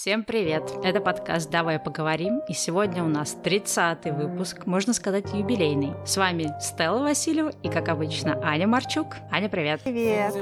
Всем привет! Это подкаст «Давай поговорим», и сегодня у нас 30-й выпуск, можно сказать, юбилейный. С вами Стелла Васильева и, как обычно, Аня Марчук. Аня, привет! Привет!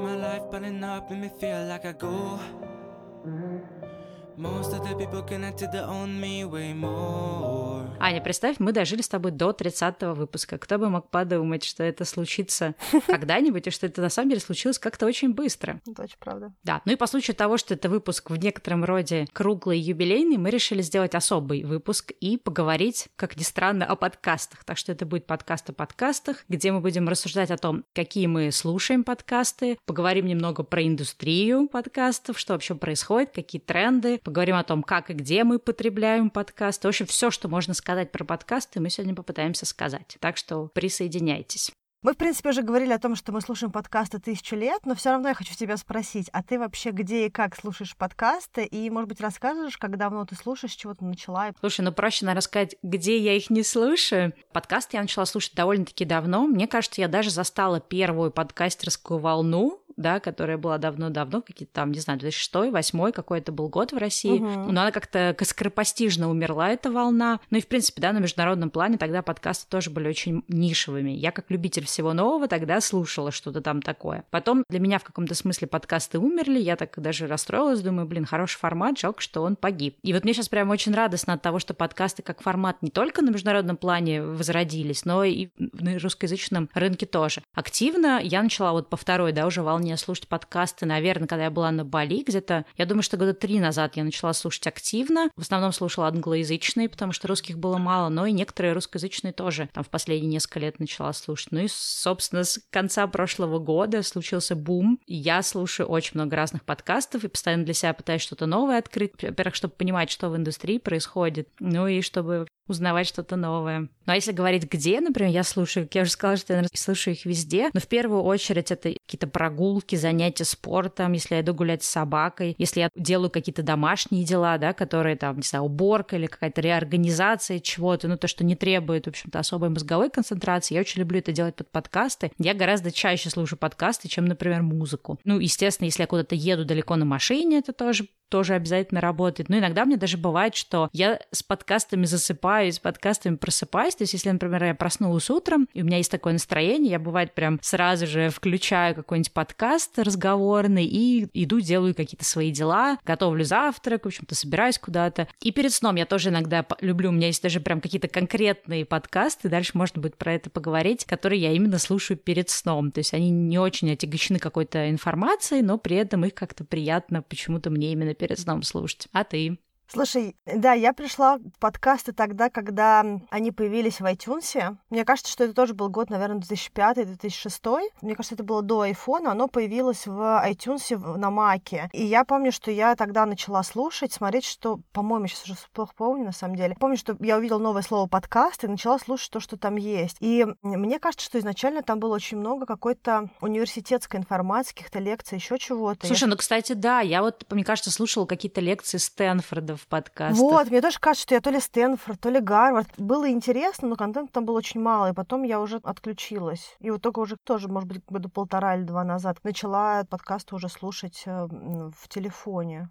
Аня, представь, мы дожили с тобой до 30 выпуска. Кто бы мог подумать, что это случится когда-нибудь, и что это на самом деле случилось как-то очень быстро. Это очень правда. Да, ну и по случаю того, что это выпуск в некотором роде круглый юбилейный, мы решили сделать особый выпуск и поговорить, как ни странно, о подкастах. Так что это будет подкаст о подкастах, где мы будем рассуждать о том, какие мы слушаем подкасты, поговорим немного про индустрию подкастов, что вообще происходит, какие тренды, поговорим о том, как и где мы потребляем подкасты. В общем, все, что можно сказать про подкасты, мы сегодня попытаемся сказать. Так что присоединяйтесь. Мы, в принципе, уже говорили о том, что мы слушаем подкасты тысячу лет, но все равно я хочу тебя спросить, а ты вообще где и как слушаешь подкасты? И, может быть, расскажешь, как давно ты слушаешь, чего ты начала? Слушай, ну проще, наверное, сказать, где я их не слушаю. Подкасты я начала слушать довольно-таки давно. Мне кажется, я даже застала первую подкастерскую волну, да, которая была давно-давно, какие-то там, не знаю, 2006-2008 какой-то был год в России, угу. но она как-то скоропостижно умерла, эта волна. Ну и, в принципе, да, на международном плане тогда подкасты тоже были очень нишевыми. Я, как любитель всего нового, тогда слушала что-то там такое. Потом для меня в каком-то смысле подкасты умерли, я так даже расстроилась, думаю, блин, хороший формат, жалко, что он погиб. И вот мне сейчас прям очень радостно от того, что подкасты как формат не только на международном плане возродились, но и на русскоязычном рынке тоже. Активно я начала вот по второй, да, уже волне слушать подкасты, наверное, когда я была на Бали где-то. Я думаю, что года три назад я начала слушать активно. В основном слушала англоязычные, потому что русских было мало, но и некоторые русскоязычные тоже там в последние несколько лет начала слушать. Ну и, собственно, с конца прошлого года случился бум. Я слушаю очень много разных подкастов и постоянно для себя пытаюсь что-то новое открыть. Во-первых, чтобы понимать, что в индустрии происходит, ну и чтобы узнавать что-то новое. Ну а если говорить где, например, я слушаю, как я уже сказала, что я слушаю их везде, но в первую очередь это какие-то прогулки, занятия спортом, если я иду гулять с собакой, если я делаю какие-то домашние дела, да, которые там, не знаю, уборка или какая-то реорганизация чего-то, ну то, что не требует, в общем-то, особой мозговой концентрации. Я очень люблю это делать под подкасты. Я гораздо чаще слушаю подкасты, чем, например, музыку. Ну, естественно, если я куда-то еду далеко на машине, это тоже тоже обязательно работает. Но иногда мне даже бывает, что я с подкастами засыпаю, с подкастами просыпаюсь. То есть, если, например, я проснулась утром, и у меня есть такое настроение, я, бывает, прям сразу же включаю какой-нибудь подкаст разговорный и иду, делаю какие-то свои дела, готовлю завтрак, в общем-то, собираюсь куда-то. И перед сном я тоже иногда люблю, у меня есть даже прям какие-то конкретные подкасты, дальше можно будет про это поговорить, которые я именно слушаю перед сном. То есть они не очень отягощены какой-то информацией, но при этом их как-то приятно почему-то мне именно перед сном слушать. А ты? Слушай, да, я пришла в подкасты тогда, когда они появились в iTunes. Мне кажется, что это тоже был год, наверное, 2005-2006. Мне кажется, это было до iPhone. Оно появилось в iTunes на Маке. И я помню, что я тогда начала слушать, смотреть, что, по-моему, сейчас уже плохо помню, на самом деле. Помню, что я увидела новое слово подкаст и начала слушать то, что там есть. И мне кажется, что изначально там было очень много какой-то университетской информации, каких-то лекций, еще чего-то. Слушай, я... ну, кстати, да, я вот, мне кажется, слушала какие-то лекции Стэнфорда в подкастах. Вот, мне тоже кажется, что я то ли Стэнфорд, то ли Гарвард. Было интересно, но контента там было очень мало, и потом я уже отключилась. И вот только уже тоже, может быть, года полтора или два назад начала подкасты уже слушать э, в телефоне.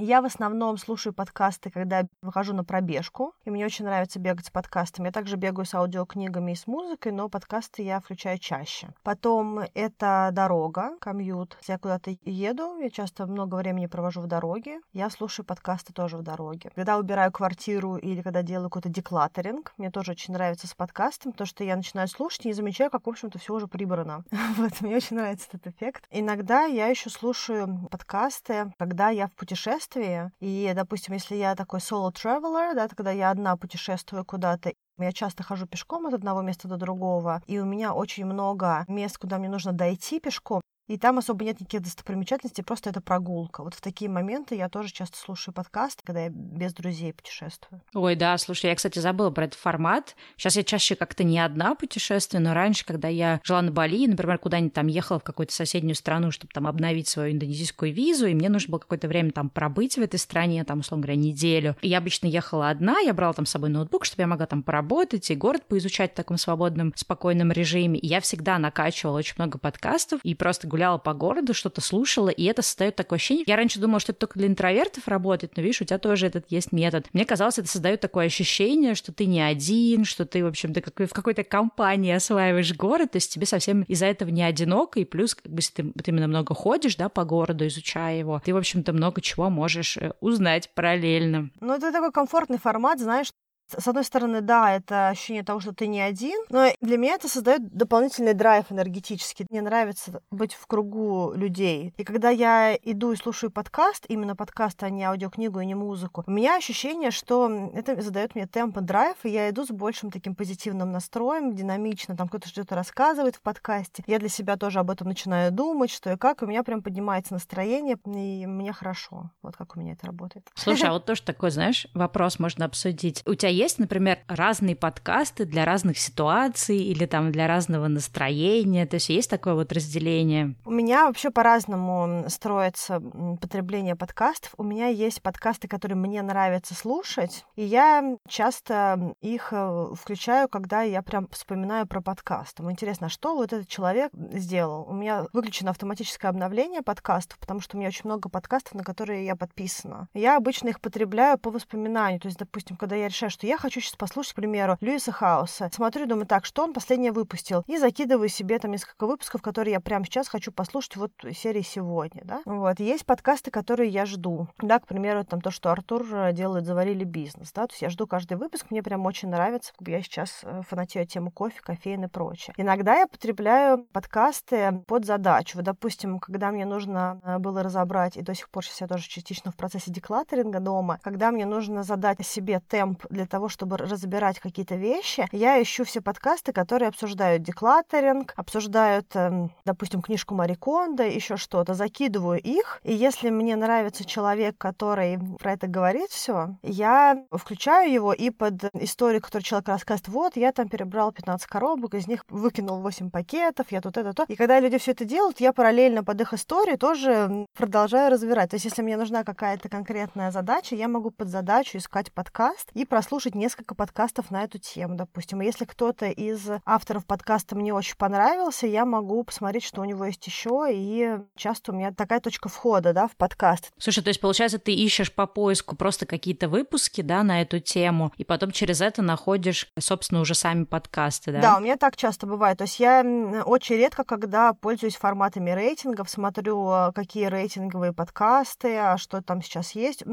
Я в основном слушаю подкасты, когда выхожу на пробежку, и мне очень нравится бегать с подкастами. Я также бегаю с аудиокнигами и с музыкой, но подкасты я включаю чаще. Потом это дорога, комьют. Если я куда-то еду, я часто много времени провожу в дороге, я слушаю подкасты тоже в дороге. Когда убираю квартиру или когда делаю какой-то деклатеринг, мне тоже очень нравится с подкастом, то, что я начинаю слушать и не замечаю, как, в общем-то, все уже прибрано. вот, мне очень нравится этот эффект. Иногда я еще слушаю подкасты, когда я в путешествии, путешествии. И, допустим, если я такой solo traveler, да, когда я одна путешествую куда-то, я часто хожу пешком от одного места до другого, и у меня очень много мест, куда мне нужно дойти пешком. И там особо нет никаких достопримечательностей, просто это прогулка. Вот в такие моменты я тоже часто слушаю подкаст, когда я без друзей путешествую. Ой, да, слушай, я, кстати, забыла про этот формат. Сейчас я чаще как-то не одна путешествую, но раньше, когда я жила на Бали, например, куда-нибудь там ехала в какую-то соседнюю страну, чтобы там обновить свою индонезийскую визу, и мне нужно было какое-то время там пробыть в этой стране, там, условно говоря, неделю. И я обычно ехала одна, я брала там с собой ноутбук, чтобы я могла там поработать и город поизучать в таком свободном, спокойном режиме. И я всегда накачивала очень много подкастов и просто гуляла по городу, что-то слушала, и это создает такое ощущение. Я раньше думала, что это только для интровертов работает, но видишь, у тебя тоже этот есть метод. Мне казалось, это создает такое ощущение, что ты не один, что ты, в общем-то, как в какой-то компании осваиваешь город, то есть тебе совсем из-за этого не одиноко, и плюс, как бы, если ты, ты именно много ходишь, да, по городу, изучая его, ты, в общем-то, много чего можешь э, узнать параллельно. Ну, это такой комфортный формат, знаешь, с одной стороны, да, это ощущение того, что ты не один, но для меня это создает дополнительный драйв энергетический. Мне нравится быть в кругу людей. И когда я иду и слушаю подкаст, именно подкаст, а не аудиокнигу и не музыку, у меня ощущение, что это задает мне темп и драйв, и я иду с большим таким позитивным настроем, динамично, там кто-то что-то рассказывает в подкасте. Я для себя тоже об этом начинаю думать, что и как, и у меня прям поднимается настроение, и мне хорошо. Вот как у меня это работает. Слушай, а вот тоже такой, знаешь, вопрос можно обсудить. У тебя есть, например, разные подкасты для разных ситуаций или там для разного настроения? То есть есть такое вот разделение? У меня вообще по-разному строится потребление подкастов. У меня есть подкасты, которые мне нравится слушать, и я часто их э, включаю, когда я прям вспоминаю про подкаст. Интересно, а что вот этот человек сделал? У меня выключено автоматическое обновление подкастов, потому что у меня очень много подкастов, на которые я подписана. Я обычно их потребляю по воспоминанию. То есть, допустим, когда я решаю, что я хочу сейчас послушать, к примеру, Льюиса Хауса. Смотрю, думаю, так, что он последнее выпустил? И закидываю себе там несколько выпусков, которые я прямо сейчас хочу послушать вот серии сегодня, да. Вот. Есть подкасты, которые я жду. Да, к примеру, там то, что Артур э, делает «Заварили бизнес», да, то есть я жду каждый выпуск, мне прям очень нравится. Я сейчас э, фанатею тему кофе, кофеин и прочее. Иногда я потребляю подкасты под задачу. Вот, допустим, когда мне нужно э, было разобрать, и до сих пор сейчас я тоже частично в процессе деклатеринга дома, когда мне нужно задать себе темп для того, чтобы разбирать какие-то вещи, я ищу все подкасты, которые обсуждают деклатеринг, обсуждают, эм, допустим, книжку Мари Кондо, еще что-то, закидываю их, и если мне нравится человек, который про это говорит все, я включаю его и под историю, которую человек рассказывает, вот, я там перебрал 15 коробок, из них выкинул 8 пакетов, я тут это, то. И когда люди все это делают, я параллельно под их историю тоже продолжаю разбирать. То есть, если мне нужна какая-то конкретная задача, я могу под задачу искать подкаст и прослушать несколько несколько подкастов на эту тему, допустим. Если кто-то из авторов подкаста мне очень понравился, я могу посмотреть, что у него есть еще, и часто у меня такая точка входа, да, в подкаст. Слушай, то есть, получается, ты ищешь по поиску просто какие-то выпуски, да, на эту тему, и потом через это находишь, собственно, уже сами подкасты, да? Да, у меня так часто бывает. То есть я очень редко, когда пользуюсь форматами рейтингов, смотрю, а, какие рейтинговые подкасты, а что там сейчас есть.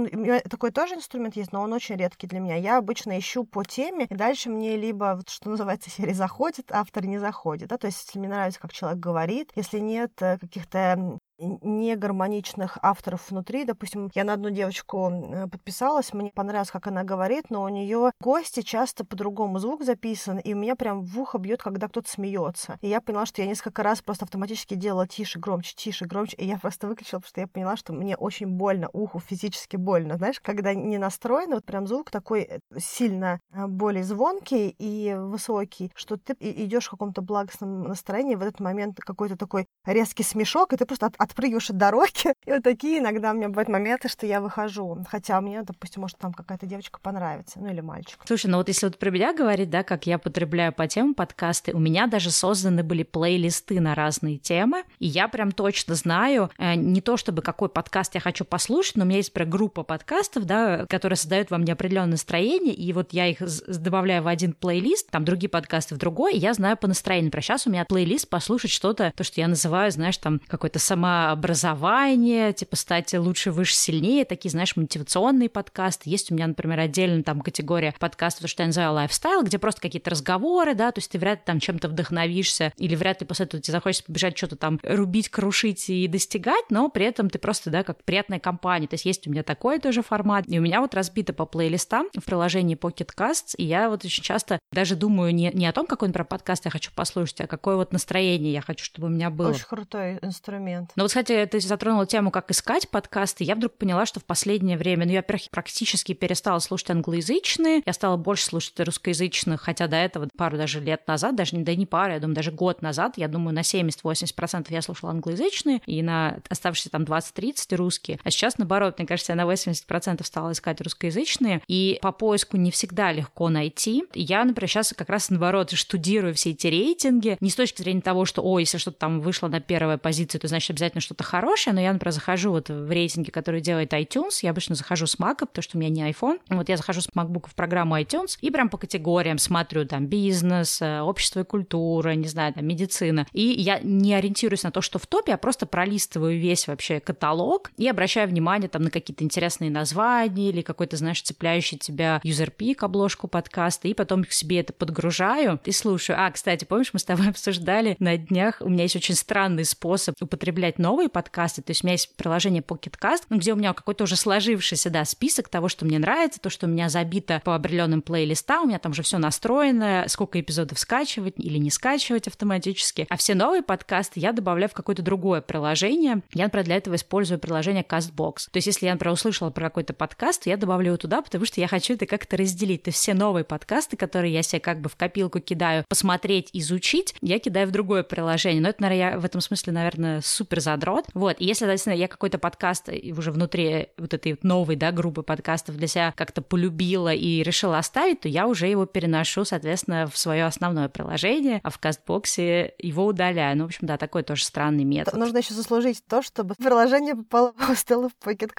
Такой тоже инструмент есть, но он очень редкий для меня. Я обычно ищу по теме, и дальше мне либо, вот, что называется, серия заходит, автор не заходит, да, то есть если мне нравится, как человек говорит, если нет э, каких-то негармоничных авторов внутри. Допустим, я на одну девочку э, подписалась, мне понравилось, как она говорит, но у нее гости часто по-другому звук записан, и у меня прям в ухо бьет, когда кто-то смеется. И я поняла, что я несколько раз просто автоматически делала тише, громче, тише, громче, и я просто выключила, потому что я поняла, что мне очень больно, уху физически больно. Знаешь, когда не настроено, вот прям звук такой э, сильно э, более звонкий и высокий, что ты идешь в каком-то благостном настроении, в этот момент какой-то такой резкий смешок, и ты просто от отпрыгиваешь от дороги. И вот такие иногда у меня бывают моменты, что я выхожу. Хотя мне, допустим, может там какая-то девочка понравится, ну или мальчик. Слушай, ну вот если вот про меня говорить, да, как я потребляю по темам подкасты, у меня даже созданы были плейлисты на разные темы, и я прям точно знаю, э, не то чтобы какой подкаст я хочу послушать, но у меня есть прям группа подкастов, да, которые создают во мне определенное настроение, и вот я их добавляю в один плейлист, там другие подкасты в другой, и я знаю по настроению. Про сейчас у меня плейлист послушать что-то, то, что я называю, знаешь, там какой-то сама образование, типа стать лучше, выше, сильнее, такие, знаешь, мотивационные подкасты. Есть у меня, например, отдельно там категория подкастов, что я называю лайфстайл, где просто какие-то разговоры, да, то есть ты вряд ли там чем-то вдохновишься, или вряд ли после этого тебе захочется побежать что-то там рубить, крушить и достигать, но при этом ты просто, да, как приятная компания. То есть есть у меня такой тоже формат, и у меня вот разбито по плейлистам в приложении Pocket Casts, и я вот очень часто даже думаю не, не о том, какой, например, подкаст я хочу послушать, а какое вот настроение я хочу, чтобы у меня было. Очень крутой инструмент. Но вот, кстати, ты затронула тему, как искать подкасты. Я вдруг поняла, что в последнее время, ну, я, во-первых, практически перестала слушать англоязычные, я стала больше слушать русскоязычных, хотя до этого пару даже лет назад, даже, да не пару, я думаю, даже год назад, я думаю, на 70-80% я слушала англоязычные, и на оставшиеся там 20-30 русские. А сейчас, наоборот, мне кажется, я на 80% стала искать русскоязычные, и по поиску не всегда легко найти. Я, например, сейчас как раз наоборот штудирую все эти рейтинги, не с точки зрения того, что, ой, если что-то там вышло на первую позицию, то значит обязательно что-то хорошее, но я, например, захожу вот в рейтинги, которые делает iTunes, я обычно захожу с Mac, потому что у меня не iPhone, вот я захожу с MacBook в программу iTunes и прям по категориям смотрю там бизнес, э, общество и культура, не знаю, там медицина, и я не ориентируюсь на то, что в топе, а просто пролистываю весь вообще каталог и обращаю внимание там на какие-то интересные названия или какой-то, знаешь, цепляющий тебя юзерпик, обложку подкаста, и потом к себе это подгружаю и слушаю. А, кстати, помнишь, мы с тобой обсуждали на днях, у меня есть очень странный способ употреблять новые подкасты, то есть у меня есть приложение Pocket Cast, ну, где у меня какой-то уже сложившийся, да, список того, что мне нравится, то, что у меня забито по определенным плейлистам, у меня там уже все настроено, сколько эпизодов скачивать или не скачивать автоматически. А все новые подкасты я добавляю в какое-то другое приложение. Я, например, для этого использую приложение CastBox. То есть, если я, например, услышала про какой-то подкаст, я добавлю его туда, потому что я хочу это как-то разделить. То есть, все новые подкасты, которые я себе как бы в копилку кидаю, посмотреть, изучить, я кидаю в другое приложение. Но это, наверное, я в этом смысле, наверное, супер задрот. Вот, и если, соответственно, я какой-то подкаст уже внутри вот этой вот новой, да, группы подкастов для себя как-то полюбила и решила оставить, то я уже его переношу, соответственно, в свое основное приложение, а в кастбоксе его удаляю. Ну, в общем, да, такой тоже странный метод. Нужно еще заслужить то, чтобы приложение попало Стелла в Pocket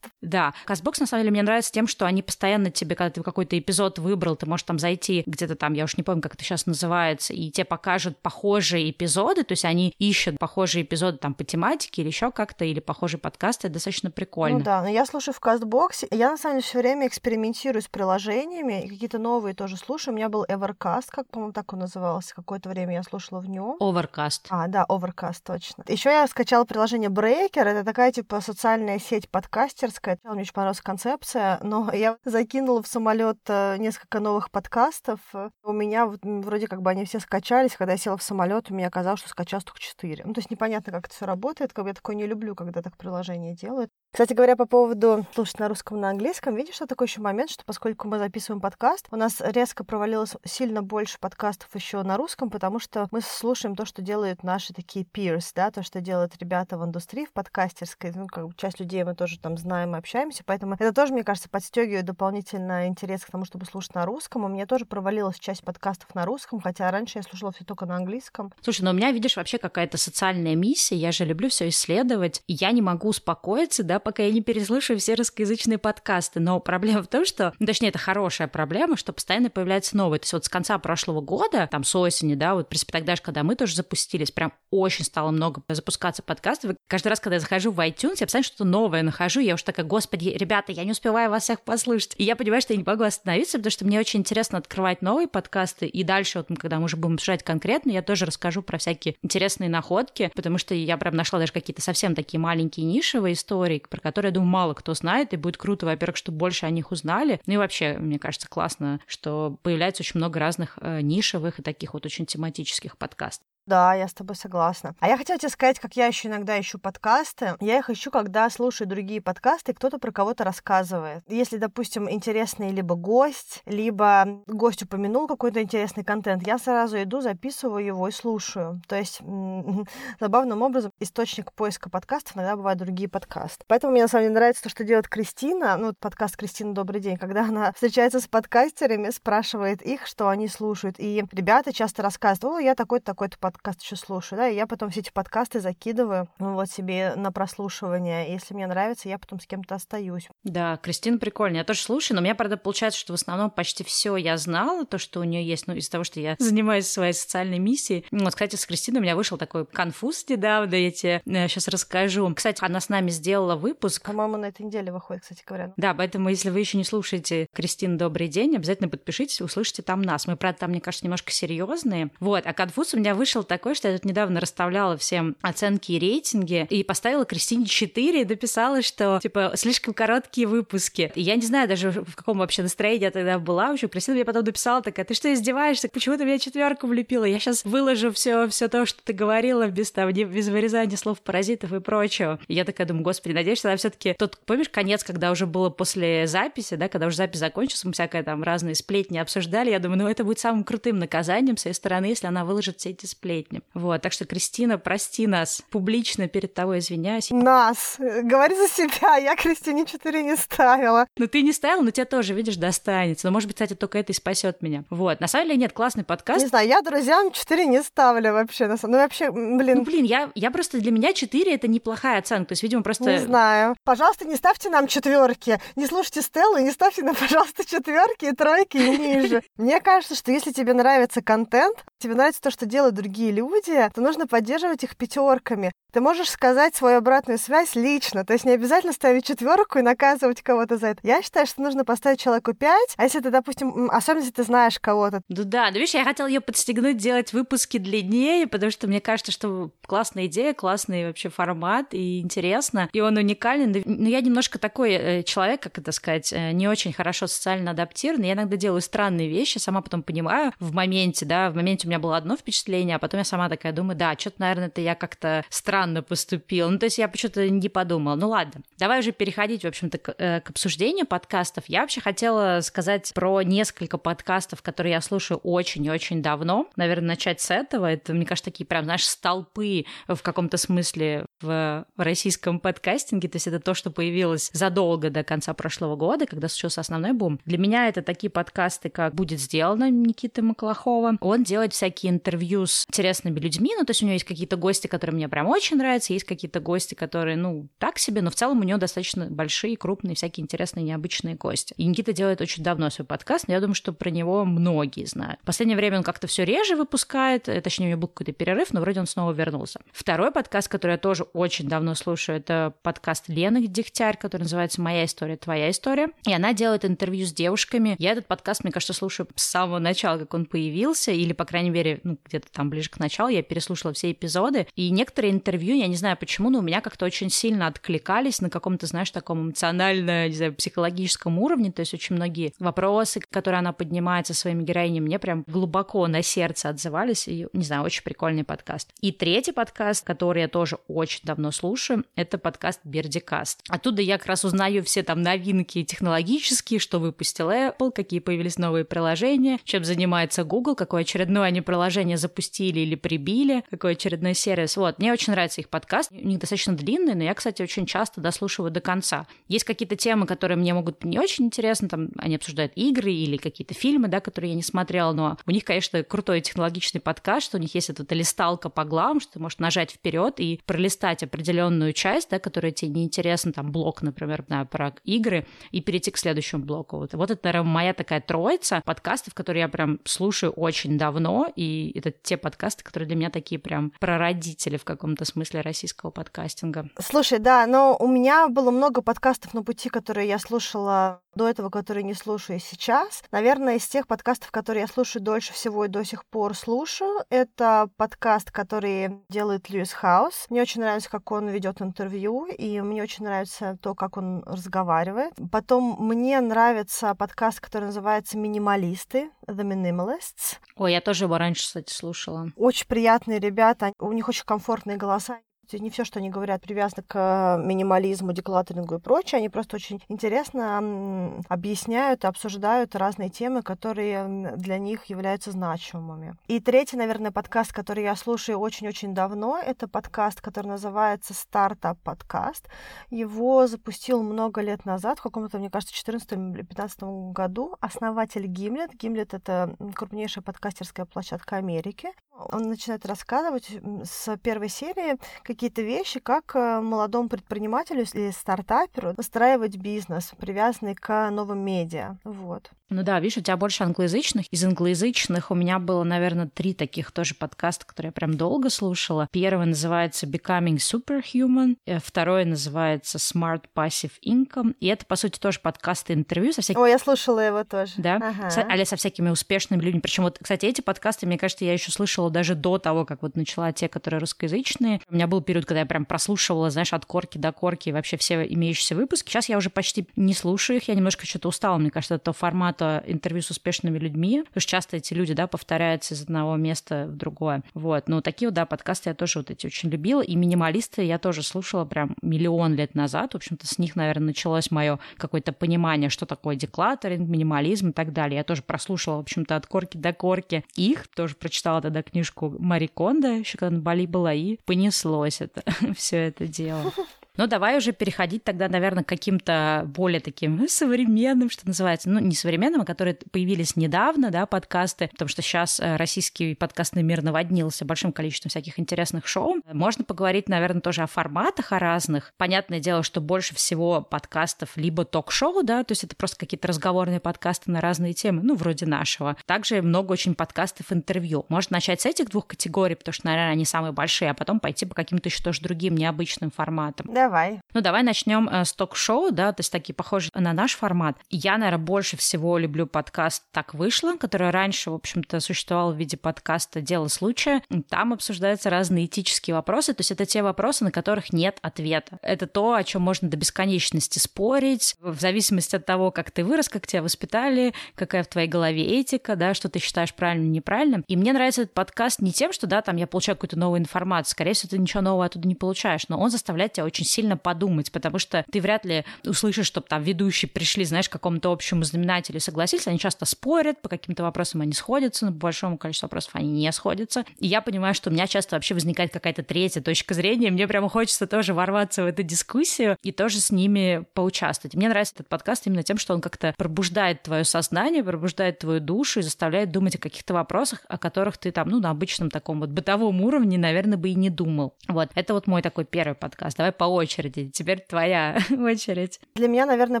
Да, Кастбокс, на самом деле, мне нравится тем, что они постоянно тебе, когда ты какой-то эпизод выбрал, ты можешь там зайти где-то там, я уж не помню, как это сейчас называется, и тебе покажут похожие эпизоды, то есть они ищут похожие эпизоды там по тематике или еще как-то, или похожие подкасты, это достаточно прикольно. Ну да, но я слушаю в Кастбоксе, я на самом деле все время экспериментирую с приложениями, и какие-то новые тоже слушаю. У меня был Evercast, как, по-моему, так он назывался, какое-то время я слушала в нем. Overcast. А, да, Overcast, точно. Еще я скачала приложение Breaker, это такая, типа, социальная сеть подкастерская. Мне очень понравилась концепция, но я закинула в самолет э, несколько новых подкастов. У меня вроде как бы они все скачались. Когда я села в самолет, у меня оказалось, что скачалось только четыре. Ну, то есть непонятно, как это все работает. Как бы я такое не люблю, когда так приложение делают. Кстати говоря, по поводу слушать на русском на английском, видишь, что такой еще момент, что поскольку мы записываем подкаст, у нас резко провалилось сильно больше подкастов еще на русском, потому что мы слушаем то, что делают наши такие peers, да, то, что делают ребята в индустрии, в подкастерской, ну, как бы часть людей мы тоже там знаем и общаемся, поэтому это тоже, мне кажется, подстегивает дополнительно интерес к тому, чтобы слушать на русском. У меня тоже провалилась часть подкастов на русском, хотя раньше я слушала все только на английском. Слушай, но у меня, видишь, вообще какая-то социальная миссия, я же люблю все исследовать, я не могу успокоиться, да, пока я не переслушаю все русскоязычные подкасты. Но проблема в том, что, ну, точнее, это хорошая проблема, что постоянно появляются новые. То есть вот с конца прошлого года, там с осени, да, вот при же, когда мы тоже запустились, прям очень стало много запускаться подкастов. И каждый раз, когда я захожу в iTunes, я постоянно что-то новое нахожу, я уж такая, господи, ребята, я не успеваю вас всех послушать. И я понимаю, что я не могу остановиться, потому что мне очень интересно открывать новые подкасты, и дальше, вот когда мы уже будем обсуждать конкретно, я тоже расскажу про всякие интересные находки, потому что я прям нашла даже какие-то совсем такие маленькие нишевые истории, про которые я думаю, мало кто знает, и будет круто, во-первых, чтобы больше о них узнали. Ну и вообще, мне кажется, классно, что появляется очень много разных э, нишевых и таких вот очень тематических подкастов. Да, я с тобой согласна. А я хотела тебе сказать, как я еще иногда ищу подкасты. Я их ищу, когда слушаю другие подкасты, кто-то про кого-то рассказывает. Если, допустим, интересный либо гость, либо гость упомянул какой-то интересный контент, я сразу иду, записываю его и слушаю. То есть, забавным образом, источник поиска подкастов иногда бывают другие подкасты. Поэтому мне на самом деле нравится то, что делает Кристина, ну, подкаст Кристина «Добрый день», когда она встречается с подкастерами, спрашивает их, что они слушают. И ребята часто рассказывают, о, я такой-то, такой-то подкаст подкаст еще слушаю, да, и я потом все эти подкасты закидываю ну, вот себе на прослушивание. Если мне нравится, я потом с кем-то остаюсь. Да, Кристина прикольная. Я тоже слушаю, но у меня, правда, получается, что в основном почти все я знала, то, что у нее есть, ну, из-за того, что я занимаюсь своей социальной миссией. Вот, кстати, с Кристиной у меня вышел такой конфуз недавно, я тебе сейчас э, расскажу. Кстати, она с нами сделала выпуск. По-моему, на этой неделе выходит, кстати говоря. Да, поэтому, если вы еще не слушаете Кристина Добрый день, обязательно подпишитесь, услышите там нас. Мы, правда, там, мне кажется, немножко серьезные. Вот, а конфуз у меня вышел такой, что я тут недавно расставляла всем оценки и рейтинги, и поставила Кристине 4 и дописала, что, типа, слишком короткие выпуски. И я не знаю даже, в каком вообще настроении я тогда была. В общем, Кристина мне потом написала такая, ты что, издеваешься? Почему ты меня четверку влепила? Я сейчас выложу все, все то, что ты говорила, без, там, без вырезания слов паразитов и прочего. И я такая думаю, господи, надеюсь, что она все таки тот, помнишь, конец, когда уже было после записи, да, когда уже запись закончилась, мы всякое там разные сплетни обсуждали, я думаю, ну это будет самым крутым наказанием с ее стороны, если она выложит все эти сплетни. Вот, так что, Кристина, прости нас, публично перед тобой извиняюсь. Нас, говори за себя, я Кристине 4 не ставила. Ну ты не ставила, но тебе тоже, видишь, достанется. Но, может быть, кстати, только это и спасет меня. Вот, на самом деле нет, классный подкаст. Не знаю, я друзьям 4 не ставлю вообще. На самом... Ну вообще, блин. Ну, блин, я, я просто, для меня 4 это неплохая оценка. То есть, видимо, просто... Не знаю. Пожалуйста, не ставьте нам четверки. Не слушайте Стеллу, не ставьте нам, пожалуйста, четверки и тройки и ниже. Мне кажется, что если тебе нравится контент, тебе нравится то, что делают другие люди, то нужно поддерживать их пятерками. Ты можешь сказать свою обратную связь лично, то есть не обязательно ставить четверку и наказывать кого-то за это. Я считаю, что нужно поставить человеку пять, а если ты, допустим, особенно если ты знаешь кого-то. Ну да, ну видишь, я хотела ее подстегнуть делать выпуски длиннее, потому что мне кажется, что классная идея, классный вообще формат и интересно, и он уникален. Но я немножко такой э, человек, как это сказать, э, не очень хорошо социально адаптированный. Я иногда делаю странные вещи, сама потом понимаю в моменте, да, в моменте у меня было одно впечатление, а потом я сама такая думаю, да, что-то, наверное, это я как-то странно странно поступил. Ну, то есть я почему-то не подумала. Ну, ладно. Давай уже переходить, в общем-то, к, э, к обсуждению подкастов. Я вообще хотела сказать про несколько подкастов, которые я слушаю очень и очень давно. Наверное, начать с этого. Это, мне кажется, такие прям, знаешь, столпы в каком-то смысле в российском подкастинге. То есть это то, что появилось задолго до конца прошлого года, когда случился основной бум. Для меня это такие подкасты, как «Будет сделано» Никиты Маклахова. Он делает всякие интервью с интересными людьми. Ну, то есть у него есть какие-то гости, которые мне прям очень нравится. Есть какие-то гости, которые, ну, так себе, но в целом у него достаточно большие, крупные, всякие интересные, необычные гости. И Никита делает очень давно свой подкаст, но я думаю, что про него многие знают. В последнее время он как-то все реже выпускает, э, точнее, у него был какой-то перерыв, но вроде он снова вернулся. Второй подкаст, который я тоже очень давно слушаю, это подкаст Лены Дегтярь, который называется «Моя история, твоя история». И она делает интервью с девушками. Я этот подкаст, мне кажется, слушаю с самого начала, как он появился, или, по крайней мере, ну, где-то там ближе к началу я переслушала все эпизоды. И некоторые интервью, я не знаю почему, но у меня как-то очень сильно откликались на каком-то, знаешь, таком эмоционально, не знаю, психологическом уровне, то есть очень многие вопросы, которые она поднимает со своими героинями, мне прям глубоко на сердце отзывались, и, не знаю, очень прикольный подкаст. И третий подкаст, который я тоже очень давно слушаю, это подкаст Бердикаст. Оттуда я как раз узнаю все там новинки технологические, что выпустил Apple, какие появились новые приложения, чем занимается Google, какое очередное они приложение запустили или прибили, какой очередной сервис. Вот, мне очень нравится их подкаст. У них достаточно длинный, но я, кстати, очень часто дослушиваю до конца. Есть какие-то темы, которые мне могут не очень интересны, там они обсуждают игры или какие-то фильмы, да, которые я не смотрела, но у них, конечно, крутой технологичный подкаст, что у них есть эта листалка по главам, что ты можешь нажать вперед и пролистать определенную часть, да, которая тебе не интересна, там блок, например, да, про игры, и перейти к следующему блоку. Вот, вот это, наверное, моя такая троица подкастов, которые я прям слушаю очень давно, и это те подкасты, которые для меня такие прям прародители в каком-то смысле российского подкастинга. Слушай, да, но у меня было много подкастов на пути, которые я слушала до этого, которые не слушаю сейчас. Наверное, из тех подкастов, которые я слушаю дольше всего и до сих пор слушаю, это подкаст, который делает Льюис Хаус. Мне очень нравится, как он ведет интервью, и мне очень нравится то, как он разговаривает. Потом мне нравится подкаст, который называется «Минималисты», The Minimalists. Ой, я тоже его раньше, кстати, слушала. Очень приятные ребята, у них очень комфортные голоса не все, что они говорят, привязано к э, минимализму, деклатерингу и прочее. Они просто очень интересно объясняют обсуждают разные темы, которые для них являются значимыми. И третий, наверное, подкаст, который я слушаю очень-очень давно, это подкаст, который называется «Стартап подкаст». Его запустил много лет назад, в каком-то, мне кажется, 14 или 15 году, основатель Гимлет. Гимлет — это крупнейшая подкастерская площадка Америки. Он начинает рассказывать с первой серии какие-то вещи, как э, молодому предпринимателю или стартаперу выстраивать бизнес, привязанный к новым медиа. Вот. Ну да, видишь, у тебя больше англоязычных. Из англоязычных у меня было, наверное, три таких тоже подкаста, которые я прям долго слушала. Первый называется Becoming Superhuman, э, второй называется Smart Passive Income, и это, по сути, тоже подкасты интервью со всякими... О, я слушала его тоже. Да? Ага. Со... А со всякими успешными людьми. Причем вот, кстати, эти подкасты, мне кажется, я еще слышала даже до того, как вот начала те, которые русскоязычные. У меня был период, когда я прям прослушивала, знаешь, от корки до корки вообще все имеющиеся выпуски. Сейчас я уже почти не слушаю их, я немножко что-то устала, мне кажется, этого формата интервью с успешными людьми, потому что часто эти люди, да, повторяются из одного места в другое. Вот, но такие, да, подкасты я тоже вот эти очень любила, и минималисты я тоже слушала прям миллион лет назад, в общем-то, с них, наверное, началось мое какое-то понимание, что такое деклаторинг, минимализм и так далее. Я тоже прослушала, в общем-то, от корки до корки их, тоже прочитала тогда книжку Мари Кондо, еще когда на Бали была, и понеслось это, все это дело. Но давай уже переходить тогда, наверное, к каким-то более таким ну, современным, что называется, ну, не современным, а которые появились недавно, да, подкасты, потому что сейчас э, российский подкастный мир наводнился большим количеством всяких интересных шоу. Можно поговорить, наверное, тоже о форматах, о разных. Понятное дело, что больше всего подкастов либо ток-шоу, да, то есть это просто какие-то разговорные подкасты на разные темы, ну, вроде нашего. Также много очень подкастов интервью. Можно начать с этих двух категорий, потому что, наверное, они самые большие, а потом пойти по каким-то еще тоже другим необычным форматам. Да, Давай. Ну, давай начнем э, с ток-шоу, да, то есть такие похожие на наш формат. Я, наверное, больше всего люблю подкаст «Так вышло», который раньше, в общем-то, существовал в виде подкаста «Дело случая». Там обсуждаются разные этические вопросы, то есть это те вопросы, на которых нет ответа. Это то, о чем можно до бесконечности спорить, в зависимости от того, как ты вырос, как тебя воспитали, какая в твоей голове этика, да, что ты считаешь правильным, неправильным. И мне нравится этот подкаст не тем, что, да, там я получаю какую-то новую информацию, скорее всего, ты ничего нового оттуда не получаешь, но он заставляет тебя очень сильно подумать, потому что ты вряд ли услышишь, чтобы там ведущие пришли, знаешь, к какому-то общему знаменателю согласились. Они часто спорят, по каким-то вопросам они сходятся, но по большому количеству вопросов они не сходятся. И я понимаю, что у меня часто вообще возникает какая-то третья точка зрения, мне прямо хочется тоже ворваться в эту дискуссию и тоже с ними поучаствовать. Мне нравится этот подкаст именно тем, что он как-то пробуждает твое сознание, пробуждает твою душу и заставляет думать о каких-то вопросах, о которых ты там, ну, на обычном таком вот бытовом уровне, наверное, бы и не думал. Вот, это вот мой такой первый подкаст. Давай по очереди. Теперь твоя очередь. Для меня, наверное,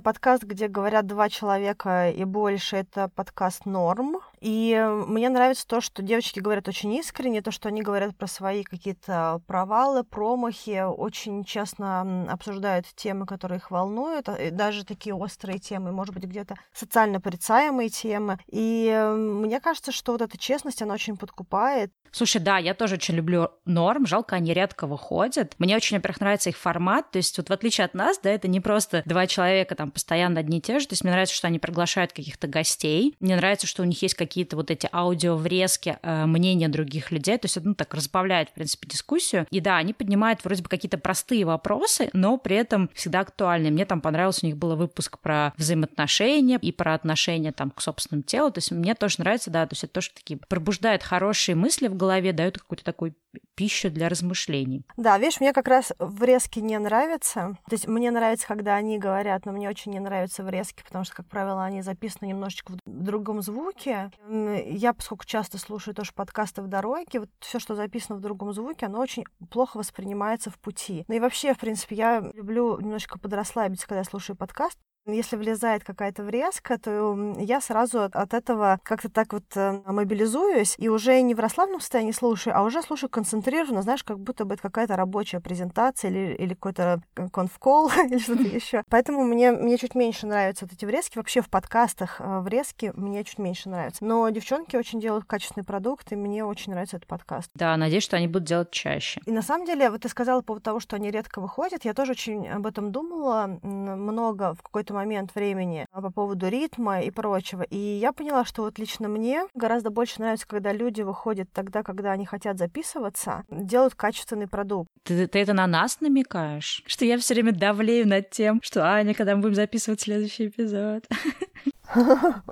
подкаст, где говорят два человека и больше, это подкаст «Норм». И мне нравится то, что девочки говорят очень искренне, то, что они говорят про свои какие-то провалы, промахи, очень честно обсуждают темы, которые их волнуют, а, даже такие острые темы, может быть, где-то социально порицаемые темы. И мне кажется, что вот эта честность, она очень подкупает. Слушай, да, я тоже очень люблю норм, жалко, они редко выходят. Мне очень, во-первых, нравится их формат, то есть вот в отличие от нас, да, это не просто два человека там постоянно одни и те же, то есть мне нравится, что они приглашают каких-то гостей, мне нравится, что у них есть какие-то вот эти аудиоврезки э, мнения других людей, то есть это, ну, так разбавляет, в принципе, дискуссию. И да, они поднимают вроде бы какие-то простые вопросы, но при этом всегда актуальные. Мне там понравился, у них был выпуск про взаимоотношения и про отношения там к собственному телу, то есть мне тоже нравится, да, то есть это тоже такие пробуждает хорошие мысли в голове, дает какую-то такую пищу для размышлений. Да, видишь, мне как раз врезки не нравятся. То есть мне нравится, когда они говорят, но мне очень не нравятся врезки, потому что, как правило, они записаны немножечко в другом звуке. Я, поскольку часто слушаю тоже подкасты в дороге, вот все, что записано в другом звуке, оно очень плохо воспринимается в пути. Ну и вообще, в принципе, я люблю немножечко подрасслабиться, когда слушаю подкаст, если влезает какая-то врезка, то я сразу от этого как-то так вот э, мобилизуюсь и уже не в расслабленном состоянии слушаю, а уже слушаю концентрированно, знаешь, как будто бы это какая-то рабочая презентация или, или какой-то конфкол или что-то еще. Поэтому мне, мне чуть меньше нравятся вот эти врезки. Вообще в подкастах э, врезки мне чуть меньше нравятся. Но девчонки очень делают качественный продукт, и мне очень нравится этот подкаст. Да, надеюсь, что они будут делать чаще. И на самом деле, вот ты сказала по поводу того, что они редко выходят, я тоже очень об этом думала много в какой-то момент времени а, по поводу ритма и прочего. И я поняла, что вот лично мне гораздо больше нравится, когда люди выходят тогда, когда они хотят записываться, делают качественный продукт. Ты, ты это на нас намекаешь? Что я все время давлею над тем, что Аня, когда мы будем записывать следующий эпизод.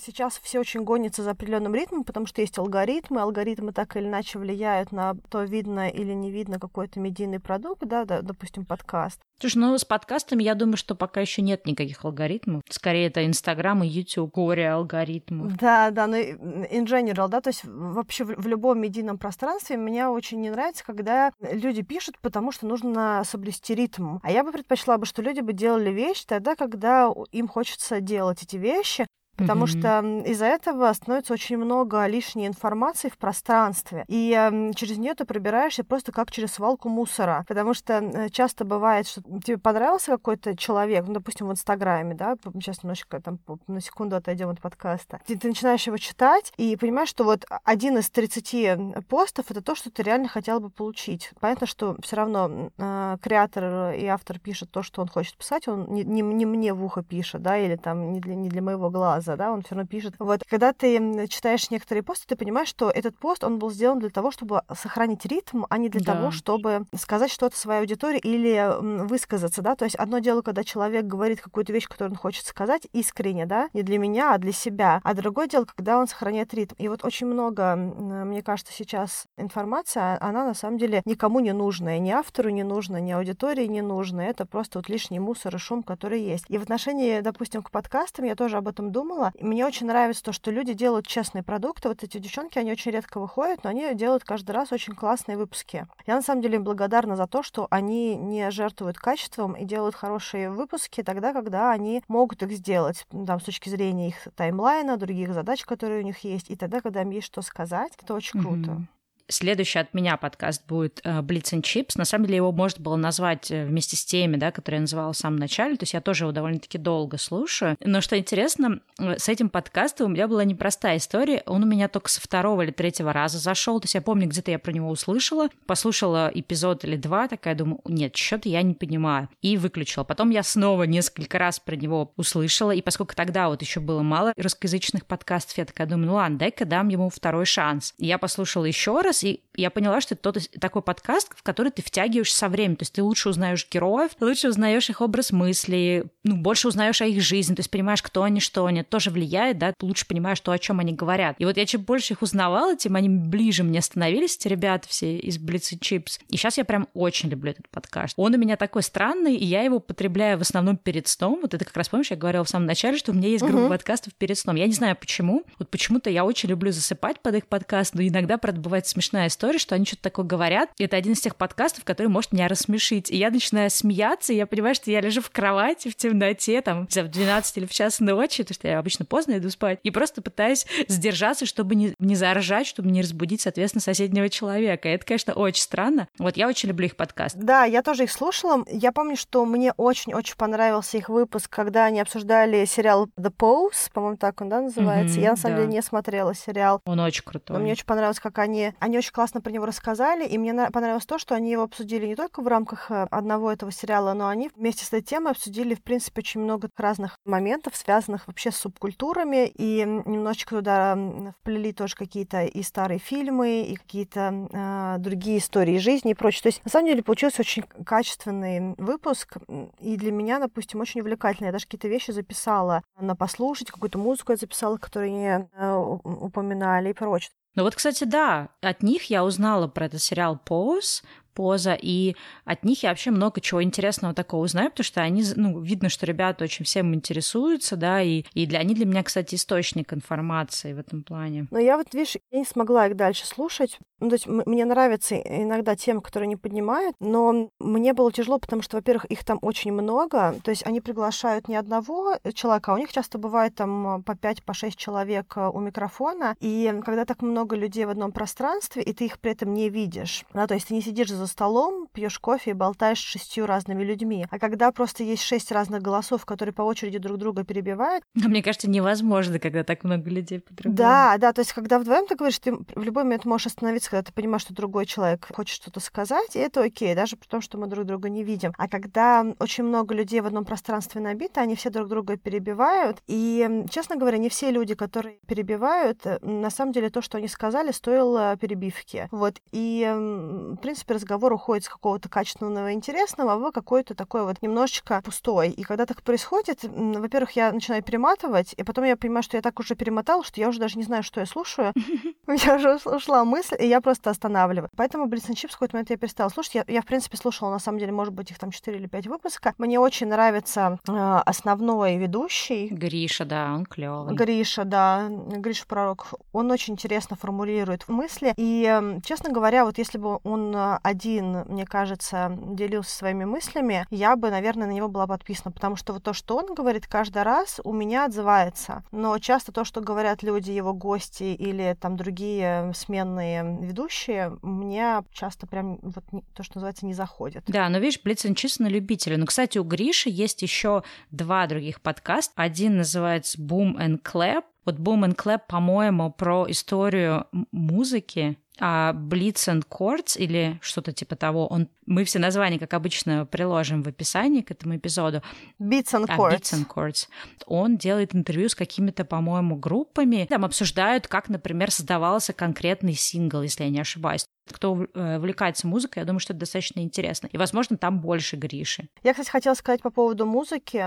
Сейчас все очень гонятся за определенным ритмом, потому что есть алгоритмы. Алгоритмы так или иначе влияют на то, видно или не видно какой-то медийный продукт, да, да допустим, подкаст. Слушай, ну с подкастами я думаю, что пока еще нет никаких алгоритмов. Скорее это Инстаграм и YouTube, горе алгоритмов. Да, да, ну in general, да, то есть вообще в, в любом медийном пространстве мне очень не нравится, когда люди пишут, потому что нужно соблюсти ритм. А я бы предпочла бы, что люди бы делали вещи тогда, когда им хочется делать эти вещи, fecha потому mm-hmm. что из-за этого становится очень много лишней информации в пространстве, и э, через нее ты пробираешься просто как через свалку мусора, потому что часто бывает, что тебе понравился какой-то человек, ну, допустим, в Инстаграме, да, сейчас немножечко там на секунду отойдем от подкаста, ты, ты начинаешь его читать и понимаешь, что вот один из 30 постов это то, что ты реально хотел бы получить. Понятно, что все равно э, креатор и автор пишет то, что он хочет писать, он не, не, не мне в ухо пишет, да, или там не для, не для моего глаза, да, он все равно пишет. Вот, когда ты читаешь некоторые посты, ты понимаешь, что этот пост, он был сделан для того, чтобы сохранить ритм, а не для да. того, чтобы сказать что-то своей аудитории или высказаться, да, то есть одно дело, когда человек говорит какую-то вещь, которую он хочет сказать искренне, да, не для меня, а для себя, а другое дело, когда он сохраняет ритм. И вот очень много, мне кажется, сейчас информация, она на самом деле никому не нужная, ни автору не нужна, ни аудитории не нужна, это просто вот лишний мусор и шум, который есть. И в отношении, допустим, к подкастам я тоже об этом думала. И мне очень нравится то, что люди делают честные продукты. Вот эти девчонки, они очень редко выходят, но они делают каждый раз очень классные выпуски. Я на самом деле им благодарна за то, что они не жертвуют качеством и делают хорошие выпуски тогда, когда они могут их сделать, там, с точки зрения их таймлайна, других задач, которые у них есть, и тогда, когда им есть что сказать. Это очень круто. Следующий от меня подкаст будет Blitz and Chips. На самом деле его можно было назвать э, вместе с теми, да, которые я называла в самом начале. То есть я тоже его довольно-таки долго слушаю. Но что интересно, э, с этим подкастом у меня была непростая история. Он у меня только со второго или третьего раза зашел. То есть я помню, где-то я про него услышала, послушала эпизод или два, такая думаю, нет, что-то я не понимаю. И выключила. Потом я снова несколько раз про него услышала. И поскольку тогда вот еще было мало русскоязычных подкастов, я такая думаю, ну ладно, дай-ка дам ему второй шанс. И я послушала еще раз, и я поняла, что это тот такой подкаст, в который ты втягиваешь со временем. То есть ты лучше узнаешь героев, лучше узнаешь их образ мысли, ну, больше узнаешь о их жизни, то есть понимаешь, кто они, что они. Это тоже влияет, да, ты лучше понимаешь то, о чем они говорят. И вот я чем больше их узнавала, тем они ближе мне становились, эти ребята все из Blitz и Chips. И сейчас я прям очень люблю этот подкаст. Он у меня такой странный, и я его потребляю в основном перед сном. Вот это как раз, помнишь, я говорила в самом начале, что у меня есть группа uh-huh. подкастов перед сном. Я не знаю почему. Вот почему-то я очень люблю засыпать под их подкаст, но иногда, правда, бывает смешная история, что они что-то такое говорят. И это один из тех подкастов, который может меня рассмешить. И я начинаю смеяться, и я понимаю, что я лежу в кровати в темноте, там, в 12 или в час ночи, потому что я обычно поздно иду спать, и просто пытаюсь сдержаться, чтобы не, не заржать, чтобы не разбудить, соответственно, соседнего человека. И это, конечно, очень странно. Вот я очень люблю их подкаст. Да, я тоже их слушала. Я помню, что мне очень-очень понравился их выпуск, когда они обсуждали сериал The Pose, по-моему, так он, да, называется. Mm-hmm, я, на самом да. деле, не смотрела сериал. Он очень крутой. Но мне очень понравилось, как они... Очень классно про него рассказали, и мне понравилось то, что они его обсудили не только в рамках э, одного этого сериала, но они вместе с этой темой обсудили, в принципе, очень много разных моментов, связанных вообще с субкультурами, и немножечко туда вплели тоже какие-то и старые фильмы, и какие-то э, другие истории жизни и прочее. То есть, на самом деле, получился очень качественный выпуск, и для меня, допустим, очень увлекательный. Я даже какие-то вещи записала на послушать, какую-то музыку я записала, которую не э, упоминали и прочее. Ну вот, кстати, да, от них я узнала про этот сериал «Поз», поза, и от них я вообще много чего интересного такого узнаю, потому что они, ну, видно, что ребята очень всем интересуются, да, и, и для, они для меня, кстати, источник информации в этом плане. Но я вот, видишь, я не смогла их дальше слушать. Ну, то есть мне нравятся иногда темы, которые они поднимают, но мне было тяжело, потому что, во-первых, их там очень много, то есть они приглашают не одного человека, а у них часто бывает там по пять, по шесть человек э, у микрофона, и когда так много людей в одном пространстве, и ты их при этом не видишь, да, то есть ты не сидишь за столом, пьешь кофе и болтаешь с шестью разными людьми. А когда просто есть шесть разных голосов, которые по очереди друг друга перебивают... Мне кажется, невозможно, когда так много людей по Да, да, то есть когда вдвоем ты говоришь, ты в любой момент можешь остановиться, когда ты понимаешь, что другой человек хочет что-то сказать, и это окей, даже при том, что мы друг друга не видим. А когда очень много людей в одном пространстве набито, они все друг друга перебивают, и, честно говоря, не все люди, которые перебивают, на самом деле то, что они сказали, стоило перебивки. Вот, и, в принципе, разговор разговор уходит с какого-то качественного интересного в какой-то такой вот немножечко пустой. И когда так происходит, во-первых, я начинаю перематывать, и потом я понимаю, что я так уже перемотала, что я уже даже не знаю, что я слушаю. У меня уже ушла мысль, и я просто останавливаю. Поэтому Блиц Чипс в какой-то момент я перестала слушать. Я, я, в принципе, слушала, на самом деле, может быть, их там 4 или 5 выпуска. Мне очень нравится э, основной ведущий. Гриша, да, он клевый. Гриша, да, Гриша Пророк. Он очень интересно формулирует мысли. И, честно говоря, вот если бы он один один, мне кажется, делился своими мыслями, я бы, наверное, на него была подписана, потому что вот то, что он говорит каждый раз, у меня отзывается. Но часто то, что говорят люди, его гости или там другие сменные ведущие, мне часто прям вот то, что называется, не заходит. Да, но видишь, Блиц чисто на любителя. Ну, кстати, у Гриши есть еще два других подкаста. Один называется Boom and Clap. Вот Boom and Clap, по-моему, про историю музыки а Blitz and Chords или что-то типа того, он, мы все названия, как обычно, приложим в описании к этому эпизоду. Beats and Chords. А, Beats and Chords. Он делает интервью с какими-то, по-моему, группами. Там обсуждают, как, например, создавался конкретный сингл, если я не ошибаюсь кто э, увлекается музыкой, я думаю, что это достаточно интересно. И, возможно, там больше Гриши. Я, кстати, хотела сказать по поводу музыки.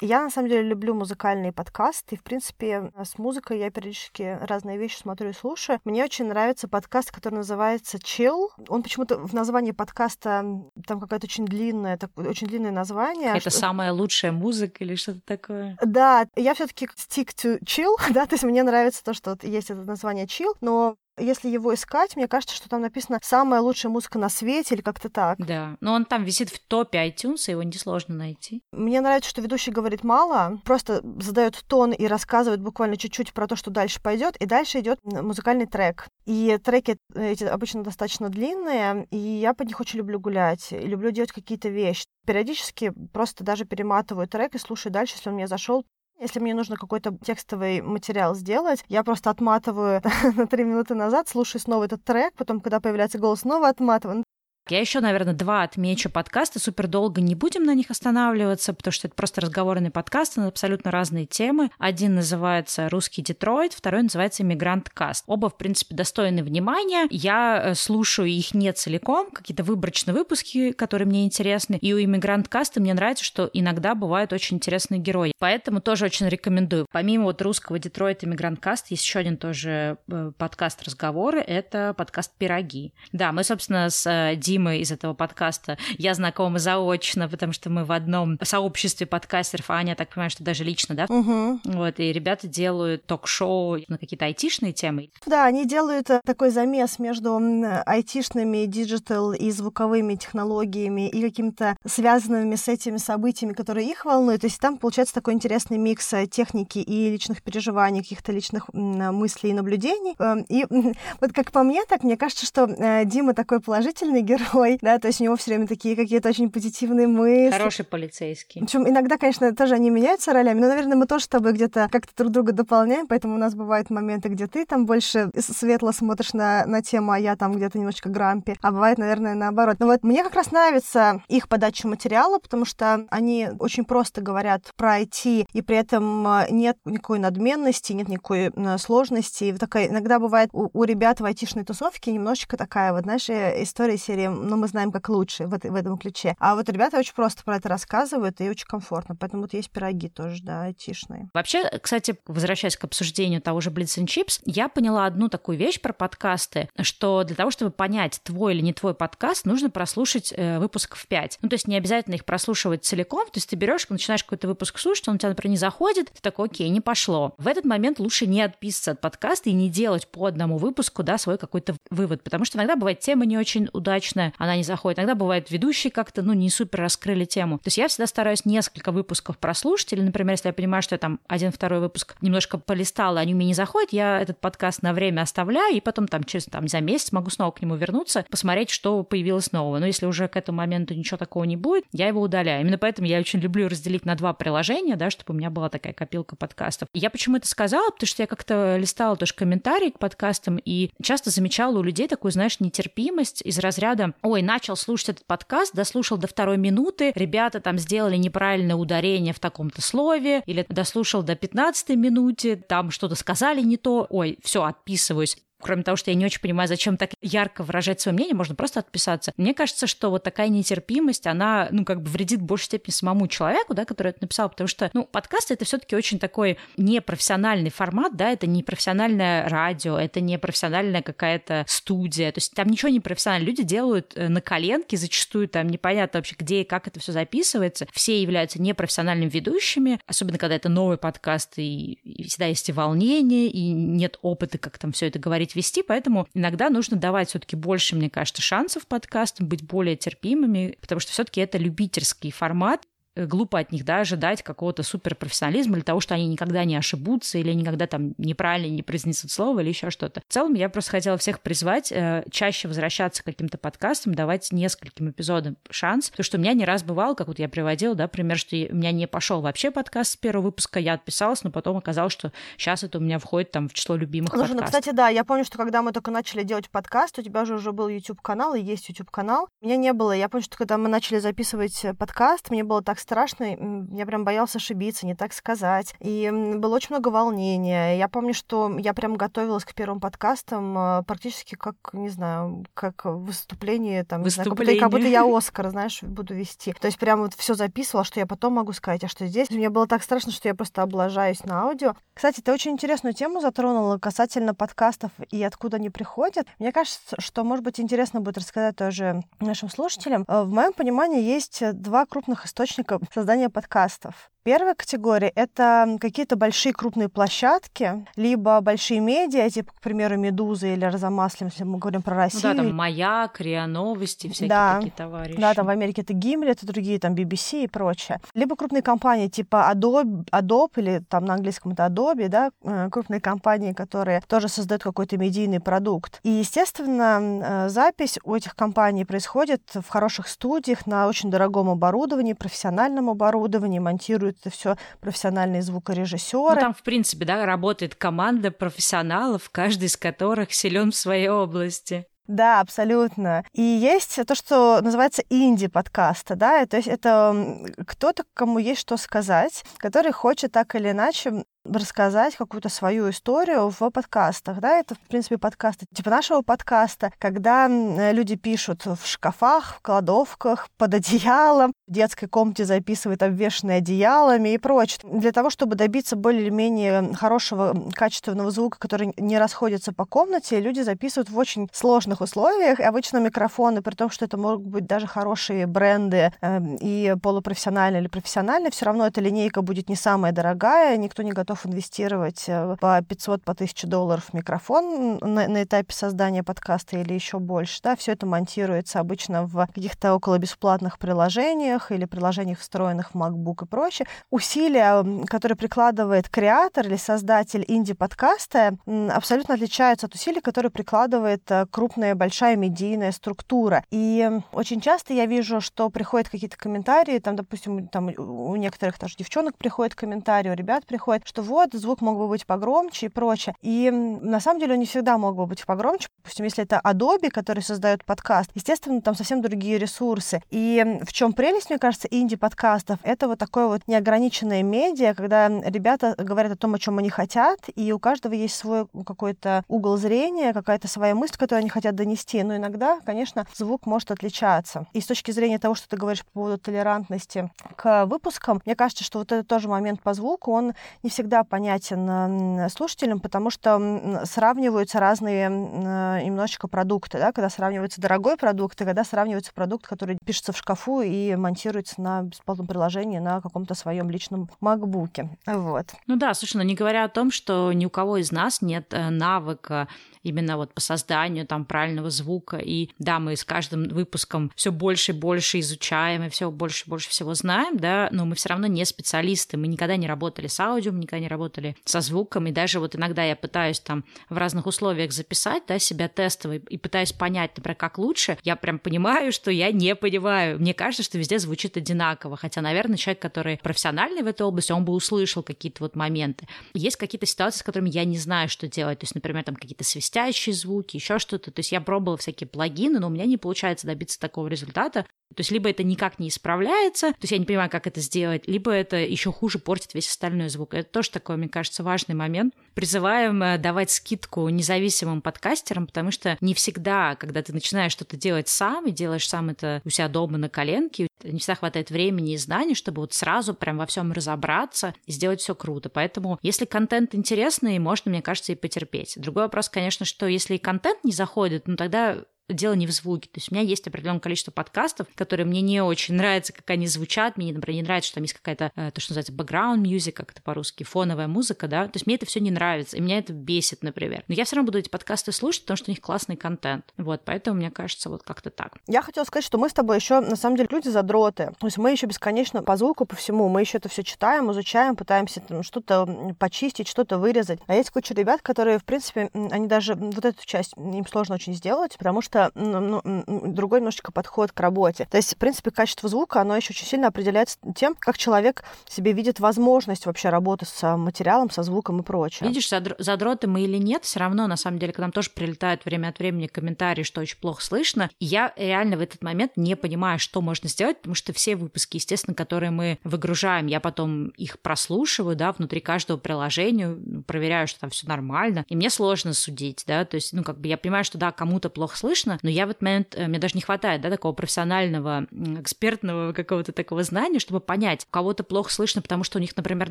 Я, на самом деле, люблю музыкальные подкасты. И, в принципе, с музыкой я периодически разные вещи смотрю и слушаю. Мне очень нравится подкаст, который называется Chill. Он почему-то в названии подкаста там какая-то очень длинная, так, очень длинное название. Это что... самая лучшая музыка или что-то такое? Да, я все таки stick to chill, да, то есть мне нравится то, что вот есть это название chill, но если его искать, мне кажется, что там написано «самая лучшая музыка на свете» или как-то так. Да, но он там висит в топе iTunes, его несложно найти. Мне нравится, что ведущий говорит мало, просто задает тон и рассказывает буквально чуть-чуть про то, что дальше пойдет, и дальше идет музыкальный трек. И треки эти обычно достаточно длинные, и я под них очень люблю гулять, и люблю делать какие-то вещи. Периодически просто даже перематываю трек и слушаю дальше, если он мне зашел, если мне нужно какой-то текстовый материал сделать, я просто отматываю на три минуты назад, слушаю снова этот трек, потом, когда появляется голос, снова отматываю. Я еще, наверное, два отмечу подкасты. Супер долго не будем на них останавливаться, потому что это просто разговорные подкасты на абсолютно разные темы. Один называется «Русский Детройт», второй называется «Мигрант Каст». Оба, в принципе, достойны внимания. Я э, слушаю их не целиком, какие-то выборочные выпуски, которые мне интересны. И у «Иммигрант Каста» мне нравится, что иногда бывают очень интересные герои. Поэтому тоже очень рекомендую. Помимо вот «Русского Детройта» «Мигрант Каст» есть еще один тоже э, подкаст «Разговоры». Это подкаст «Пироги». Да, мы, собственно, с э, Ди Димой из этого подкаста я знакома заочно, потому что мы в одном сообществе подкастеров, а Аня, так понимаю, что даже лично, да? Угу. Вот, и ребята делают ток-шоу на какие-то айтишные темы. Да, они делают э, такой замес между айтишными, digital и звуковыми технологиями и какими-то связанными с этими событиями, которые их волнуют. То есть там получается такой интересный микс э, техники и личных переживаний, каких-то личных мыслей и наблюдений. Эм, и вот как по мне, так мне кажется, что э, Дима такой положительный герой, герой, да, то есть у него все время такие какие-то очень позитивные мысли. Хороший полицейский. Причем иногда, конечно, тоже они меняются ролями, но, наверное, мы тоже с тобой где-то как-то друг друга дополняем, поэтому у нас бывают моменты, где ты там больше светло смотришь на, на тему, а я там где-то немножечко грампи, а бывает, наверное, наоборот. Но вот мне как раз нравится их подача материала, потому что они очень просто говорят про IT, и при этом э, нет никакой надменности, нет никакой э, сложности. И такая, иногда бывает у, у ребят в айтишной тусовке немножечко такая вот, знаешь, э, история серии но мы знаем, как лучше в, в этом ключе. А вот ребята очень просто про это рассказывают, и очень комфортно. Поэтому вот есть пироги тоже, да, айтишные. Вообще, кстати, возвращаясь к обсуждению того же Blitz and Chips, я поняла одну такую вещь про подкасты, что для того, чтобы понять, твой или не твой подкаст, нужно прослушать э, выпусков 5. Ну, то есть не обязательно их прослушивать целиком, то есть ты берешь, начинаешь какой-то выпуск слушать, он у тебя, например, не заходит, ты такой, окей, не пошло. В этот момент лучше не отписываться от подкаста и не делать по одному выпуску, да, свой какой-то вывод, потому что иногда бывает тема не очень удачная, она не заходит. Иногда бывает ведущие как-то, ну, не супер раскрыли тему. То есть я всегда стараюсь несколько выпусков прослушать, или, например, если я понимаю, что я там один-второй выпуск немножко полистала, они мне не заходят, я этот подкаст на время оставляю, и потом там через, там, за месяц могу снова к нему вернуться, посмотреть, что появилось нового. Но если уже к этому моменту ничего такого не будет, я его удаляю. Именно поэтому я очень люблю разделить на два приложения, да, чтобы у меня была такая копилка подкастов. И я почему это сказала? Потому что я как-то листала тоже комментарии к подкастам и часто замечала у людей такую, знаешь, нетерпимость из разряда ой, начал слушать этот подкаст, дослушал до второй минуты, ребята там сделали неправильное ударение в таком-то слове, или дослушал до 15 минуты, там что-то сказали не то, ой, все, отписываюсь кроме того, что я не очень понимаю, зачем так ярко выражать свое мнение, можно просто отписаться. Мне кажется, что вот такая нетерпимость, она, ну, как бы вредит в большей степени самому человеку, да, который это написал, потому что, ну, подкаст — это все таки очень такой непрофессиональный формат, да, это не профессиональное радио, это не профессиональная какая-то студия, то есть там ничего не профессионально. Люди делают э, на коленке, зачастую там непонятно вообще, где и как это все записывается. Все являются непрофессиональными ведущими, особенно когда это новый подкаст, и, и всегда есть и волнение, и нет опыта, как там все это говорить уметь вести, поэтому иногда нужно давать все таки больше, мне кажется, шансов подкастам, быть более терпимыми, потому что все таки это любительский формат, глупо от них, да, ожидать какого-то суперпрофессионализма или того, что они никогда не ошибутся или никогда там неправильно не произнесут слово или еще что-то. В целом, я просто хотела всех призвать э, чаще возвращаться к каким-то подкастам, давать нескольким эпизодам шанс, потому что у меня не раз бывало, как вот я приводила, да, пример, что у меня не пошел вообще подкаст с первого выпуска, я отписалась, но потом оказалось, что сейчас это у меня входит там в число любимых Слушай, подкастов. Ну, кстати, да, я помню, что когда мы только начали делать подкаст, у тебя же уже был YouTube-канал и есть YouTube-канал. Меня не было. Я помню, что когда мы начали записывать э, подкаст, мне было так страшно, я прям боялся ошибиться, не так сказать. И было очень много волнения. Я помню, что я прям готовилась к первым подкастам э, практически как, не знаю, как выступление, там, выступление. Не знаю, как, будто, как будто я Оскар, знаешь, буду вести. То есть прям вот все записывала, что я потом могу сказать, а что здесь. Мне было так страшно, что я просто облажаюсь на аудио. Кстати, ты очень интересную тему затронула касательно подкастов и откуда они приходят. Мне кажется, что, может быть, интересно будет рассказать тоже нашим слушателям. Э, в моем понимании есть два крупных источника создания подкастов. Первая категория — это какие-то большие крупные площадки, либо большие медиа, типа, к примеру, «Медуза» или «Розамаслим», если мы говорим про Россию. Ну да, там «Маяк», «РИА Новости», всякие да. такие товарищи. Да, там в Америке это Гимли, это другие, там BBC и прочее. Либо крупные компании типа Adobe, Adobe или там на английском это Adobe, да, э, крупные компании, которые тоже создают какой-то медийный продукт. И, естественно, э, запись у этих компаний происходит в хороших студиях, на очень дорогом оборудовании, профессиональном оборудовании, монтируют это все профессиональные звукорежиссеры. Ну, там, в принципе, да, работает команда профессионалов, каждый из которых силен в своей области. Да, абсолютно. И есть то, что называется инди-подкаста, да, то есть это кто-то, кому есть что сказать, который хочет так или иначе рассказать какую-то свою историю в подкастах, да, это, в принципе, подкасты типа нашего подкаста, когда люди пишут в шкафах, в кладовках, под одеялом, в детской комнате записывают обвешенные одеялами и прочее. Для того, чтобы добиться более-менее хорошего качественного звука, который не расходится по комнате, люди записывают в очень сложных условиях, обычно микрофоны, при том, что это могут быть даже хорошие бренды э, и полупрофессиональные или профессиональные, все равно эта линейка будет не самая дорогая, никто не готов готов инвестировать э, по 500, по 1000 долларов в микрофон на, на этапе создания подкаста или еще больше. Да, все это монтируется обычно в каких-то около бесплатных приложениях или приложениях, встроенных в MacBook и прочее. Усилия, которые прикладывает креатор или создатель инди-подкаста, абсолютно отличаются от усилий, которые прикладывает э, крупная, большая медийная структура. И очень часто я вижу, что приходят какие-то комментарии, там, допустим, там у некоторых даже девчонок приходят комментарии, у ребят приходят, что вот, звук мог бы быть погромче и прочее. И на самом деле он не всегда мог бы быть погромче. Допустим, если это Adobe, который создает подкаст, естественно, там совсем другие ресурсы. И в чем прелесть, мне кажется, инди-подкастов? Это вот такое вот неограниченное медиа, когда ребята говорят о том, о чем они хотят, и у каждого есть свой какой-то угол зрения, какая-то своя мысль, которую они хотят донести. Но иногда, конечно, звук может отличаться. И с точки зрения того, что ты говоришь по поводу толерантности к выпускам, мне кажется, что вот этот тоже момент по звуку, он не всегда всегда понятен слушателям, потому что сравниваются разные немножечко продукты, да, когда сравнивается дорогой продукт и когда сравнивается продукт, который пишется в шкафу и монтируется на бесплатном приложении на каком-то своем личном макбуке. Вот. Ну да, слушай, но не говоря о том, что ни у кого из нас нет э, навыка именно вот по созданию там правильного звука. И да, мы с каждым выпуском все больше и больше изучаем и все больше и больше всего знаем, да, но мы все равно не специалисты, мы никогда не работали с аудио, мы никогда не работали со звуком, и даже вот иногда я пытаюсь там в разных условиях записать, да, себя тестово и пытаюсь понять, например, как лучше, я прям понимаю, что я не понимаю. Мне кажется, что везде звучит одинаково, хотя, наверное, человек, который профессиональный в этой области, он бы услышал какие-то вот моменты. Есть какие-то ситуации, с которыми я не знаю, что делать, то есть, например, там какие-то свисти свистящие звуки, еще что-то. То есть я пробовала всякие плагины, но у меня не получается добиться такого результата. То есть либо это никак не исправляется, то есть я не понимаю, как это сделать, либо это еще хуже портит весь остальной звук. Это тоже такой, мне кажется, важный момент. Призываем э, давать скидку независимым подкастерам, потому что не всегда, когда ты начинаешь что-то делать сам и делаешь сам это у себя дома на коленке, не всегда хватает времени и знаний, чтобы вот сразу прям во всем разобраться и сделать все круто. Поэтому, если контент интересный, можно, мне кажется, и потерпеть. Другой вопрос, конечно, что если контент не заходит, ну тогда дело не в звуке. То есть у меня есть определенное количество подкастов, которые мне не очень нравятся, как они звучат. Мне, например, не нравится, что там есть какая-то, э, то, что называется background music, как это по-русски, фоновая музыка, да. То есть мне это все не нравится, и меня это бесит, например. Но я все равно буду эти подкасты слушать, потому что у них классный контент. Вот, поэтому мне кажется, вот как-то так. Я хотела сказать, что мы с тобой еще, на самом деле, люди задроты. То есть мы еще бесконечно по звуку, по всему, мы еще это все читаем, изучаем, пытаемся там что-то почистить, что-то вырезать. А есть куча ребят, которые, в принципе, они даже вот эту часть им сложно очень сделать, потому что ну, ну, другой немножечко подход к работе. То есть, в принципе, качество звука, оно еще очень сильно определяется тем, как человек себе видит возможность вообще работы с материалом, со звуком и прочее. Видишь, задроты мы или нет, все равно, на самом деле, к нам тоже прилетают время от времени комментарии, что очень плохо слышно. И я реально в этот момент не понимаю, что можно сделать, потому что все выпуски, естественно, которые мы выгружаем, я потом их прослушиваю, да, внутри каждого приложения, проверяю, что там все нормально, и мне сложно судить, да, то есть, ну, как бы я понимаю, что, да, кому-то плохо слышно, но я в этот момент, э, мне даже не хватает, да, такого профессионального, экспертного какого-то такого знания, чтобы понять, у кого-то плохо слышно, потому что у них, например,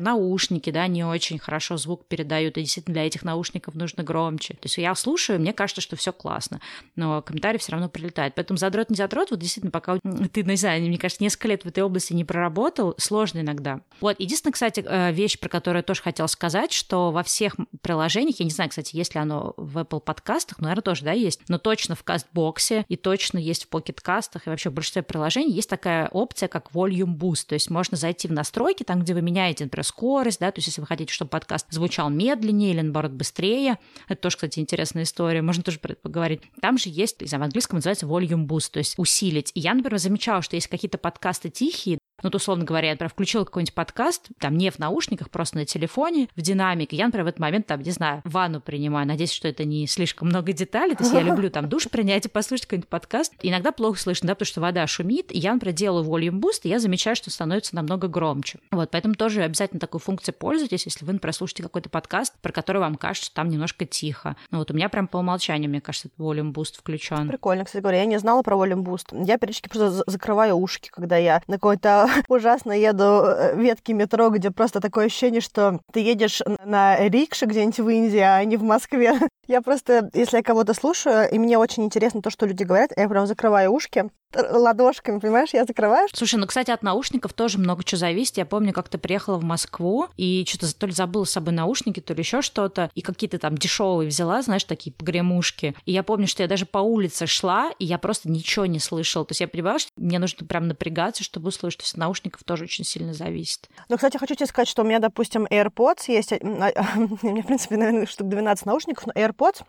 наушники, да, не очень хорошо звук передают, и действительно для этих наушников нужно громче. То есть я слушаю, мне кажется, что все классно, но комментарии все равно прилетают. Поэтому задрот, не задрот, вот действительно, пока ты, не знаю, мне кажется, несколько лет в этой области не проработал, сложно иногда. Вот, единственная, кстати, э, вещь, про которую я тоже хотела сказать, что во всех приложениях, я не знаю, кстати, есть ли оно в Apple подкастах, наверное, тоже, да, есть, но точно в Кастбоксе и точно есть в Pocket кастах и вообще в большинстве приложений есть такая опция, как Volume Boost, то есть можно зайти в настройки, там, где вы меняете, например, скорость, да, то есть если вы хотите, чтобы подкаст звучал медленнее или, наоборот, быстрее, это тоже, кстати, интересная история, можно тоже про это поговорить. Там же есть, не знаю, в английском называется Volume Boost, то есть усилить. И я, например, замечала, что есть какие-то подкасты тихие, ну, то, условно говоря, я, например, включила какой-нибудь подкаст, там, не в наушниках, просто на телефоне, в динамике. Я, например, в этот момент, там, не знаю, ванну принимаю. Надеюсь, что это не слишком много деталей. То есть я люблю там душ принять и послушать какой-нибудь подкаст. Иногда плохо слышно, да, потому что вода шумит. И я, например, делаю volume boost, и я замечаю, что становится намного громче. Вот, поэтому тоже обязательно такой функцией пользуйтесь, если вы, например, слушаете какой-то подкаст, про который вам кажется, там немножко тихо. Ну, вот у меня прям по умолчанию, мне кажется, volume boost включен. Прикольно, кстати говоря. Я не знала про volume boost. Я периодически просто закрываю ушки, когда я на какой-то ужасной еду э, ветки метро, где просто такое ощущение, что ты едешь на рикше где-нибудь в Индии, а не в Москве. Я просто, если я кого-то слушаю, и мне очень интересно то, что люди говорят, я прям закрываю ушки, ладошками, понимаешь, я закрываю. Слушай, ну, кстати, от наушников тоже много чего зависит. Я помню, как ты приехала в Москву, и что-то то ли забыла с собой наушники, то ли еще что-то, и какие-то там дешевые взяла, знаешь, такие погремушки. И я помню, что я даже по улице шла, и я просто ничего не слышала. То есть я понимала, что мне нужно прям напрягаться, чтобы услышать. То есть от наушников тоже очень сильно зависит. Ну, кстати, хочу тебе сказать, что у меня, допустим, AirPods есть. У меня, в принципе, наверное, штук 12 наушников, но AirPods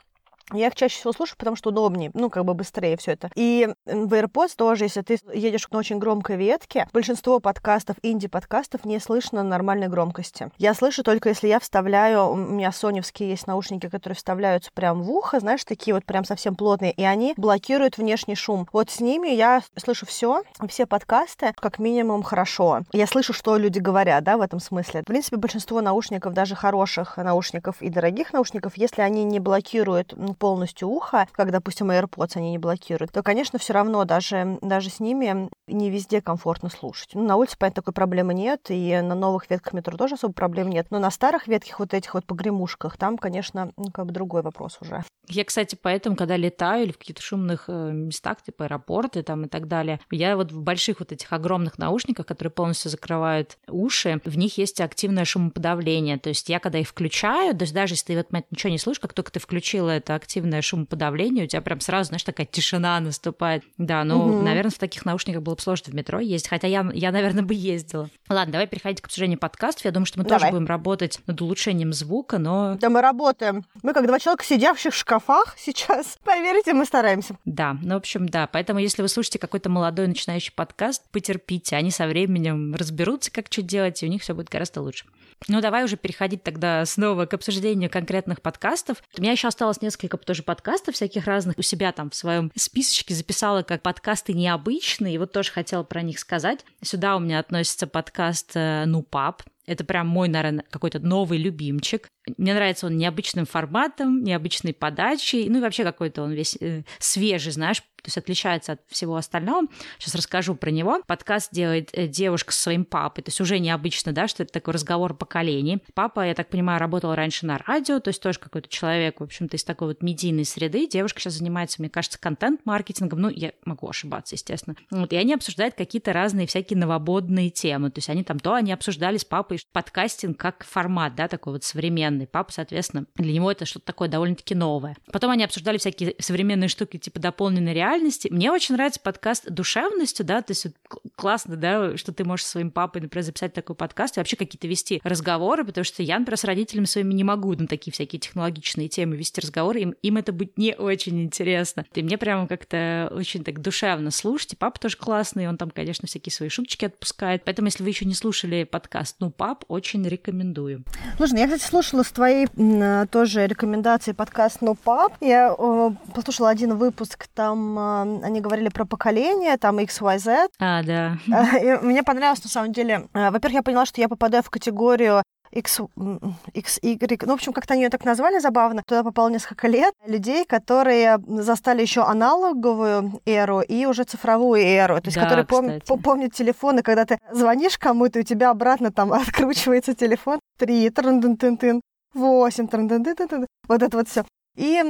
я их чаще всего слушаю, потому что удобнее, ну, как бы быстрее все это. И в AirPods тоже, если ты едешь на очень громкой ветке, большинство подкастов, инди-подкастов не слышно нормальной громкости. Я слышу только, если я вставляю, у меня соневские есть наушники, которые вставляются прям в ухо, знаешь, такие вот прям совсем плотные, и они блокируют внешний шум. Вот с ними я слышу все, все подкасты как минимум хорошо. Я слышу, что люди говорят, да, в этом смысле. В принципе, большинство наушников, даже хороших наушников и дорогих наушников, если они не блокируют полностью ухо, как, допустим, AirPods они не блокируют, то, конечно, все равно даже, даже с ними не везде комфортно слушать. Ну, на улице, понятно, такой проблемы нет, и на новых ветках метро тоже особо проблем нет, но на старых ветках вот этих вот погремушках, там, конечно, ну, как бы другой вопрос уже. Я, кстати, поэтому, когда летаю или в каких-то шумных э, местах, типа аэропорты там и так далее, я вот в больших вот этих огромных наушниках, которые полностью закрывают уши, в них есть активное шумоподавление. То есть я, когда их включаю, то есть даже если ты в ничего не слышишь, как только ты включила это активное шумоподавление, у тебя прям сразу, знаешь, такая тишина наступает. Да, ну, угу. наверное, в таких наушниках было бы сложно в метро ездить, хотя я, я, наверное, бы ездила. Ладно, давай переходить к обсуждению подкастов. Я думаю, что мы давай. тоже будем работать над улучшением звука, но... Да, мы работаем. Мы как два человека, сидящих в шкафах сейчас. Поверьте, мы стараемся. Да, ну, в общем, да. Поэтому, если вы слушаете какой-то молодой начинающий подкаст, потерпите. Они со временем разберутся, как что делать, и у них все будет гораздо лучше. Ну, давай уже переходить тогда снова к обсуждению конкретных подкастов. У меня еще осталось несколько тоже подкастов всяких разных. У себя там в своем списочке записала как подкасты необычные, и вот тоже хотела про них сказать. Сюда у меня относится подкаст э, «Ну, пап», это прям мой, наверное, какой-то новый любимчик. Мне нравится он необычным форматом, необычной подачей, ну и вообще какой-то он весь э, свежий, знаешь, то есть отличается от всего остального. Сейчас расскажу про него. Подкаст делает э, девушка со своим папой, то есть уже необычно, да, что это такой разговор поколений. Папа, я так понимаю, работал раньше на радио, то есть тоже какой-то человек, в общем-то, из такой вот медийной среды. Девушка сейчас занимается, мне кажется, контент-маркетингом, ну, я могу ошибаться, естественно. Вот, и они обсуждают какие-то разные всякие новободные темы, то есть они там, то они обсуждали с папой подкастинг как формат, да, такой вот современный. Папа, соответственно, для него это что-то такое довольно-таки новое. Потом они обсуждали всякие современные штуки типа дополненной реальности. Мне очень нравится подкаст душевностью, да, то есть вот классно, да, что ты можешь своим папой, например, записать такой подкаст и вообще какие-то вести разговоры, потому что я, например, с родителями своими не могу на такие всякие технологичные темы вести разговоры, им, им это будет не очень интересно. И мне прямо как-то очень так душевно слушать, и папа тоже классный, он там, конечно, всякие свои шуточки отпускает. Поэтому, если вы еще не слушали подкаст «Ну, пап», очень рекомендую. Слушай, ну я, кстати, слушала с твоей тоже рекомендации подкаст «Ну, пап». Я э, послушала один выпуск, там э, они говорили про поколение, там XYZ. А, да. И мне понравилось, на самом деле. Э, во-первых, я поняла, что я попадаю в категорию X, XY, ну, в общем, как-то они ее так назвали забавно. Туда попало несколько лет людей, которые застали еще аналоговую эру и уже цифровую эру, то есть да, которые пом- помнят телефоны, когда ты звонишь кому-то, и у тебя обратно там откручивается телефон, три, трын тын тын тын восемь, трын тын тын тын вот это вот все. И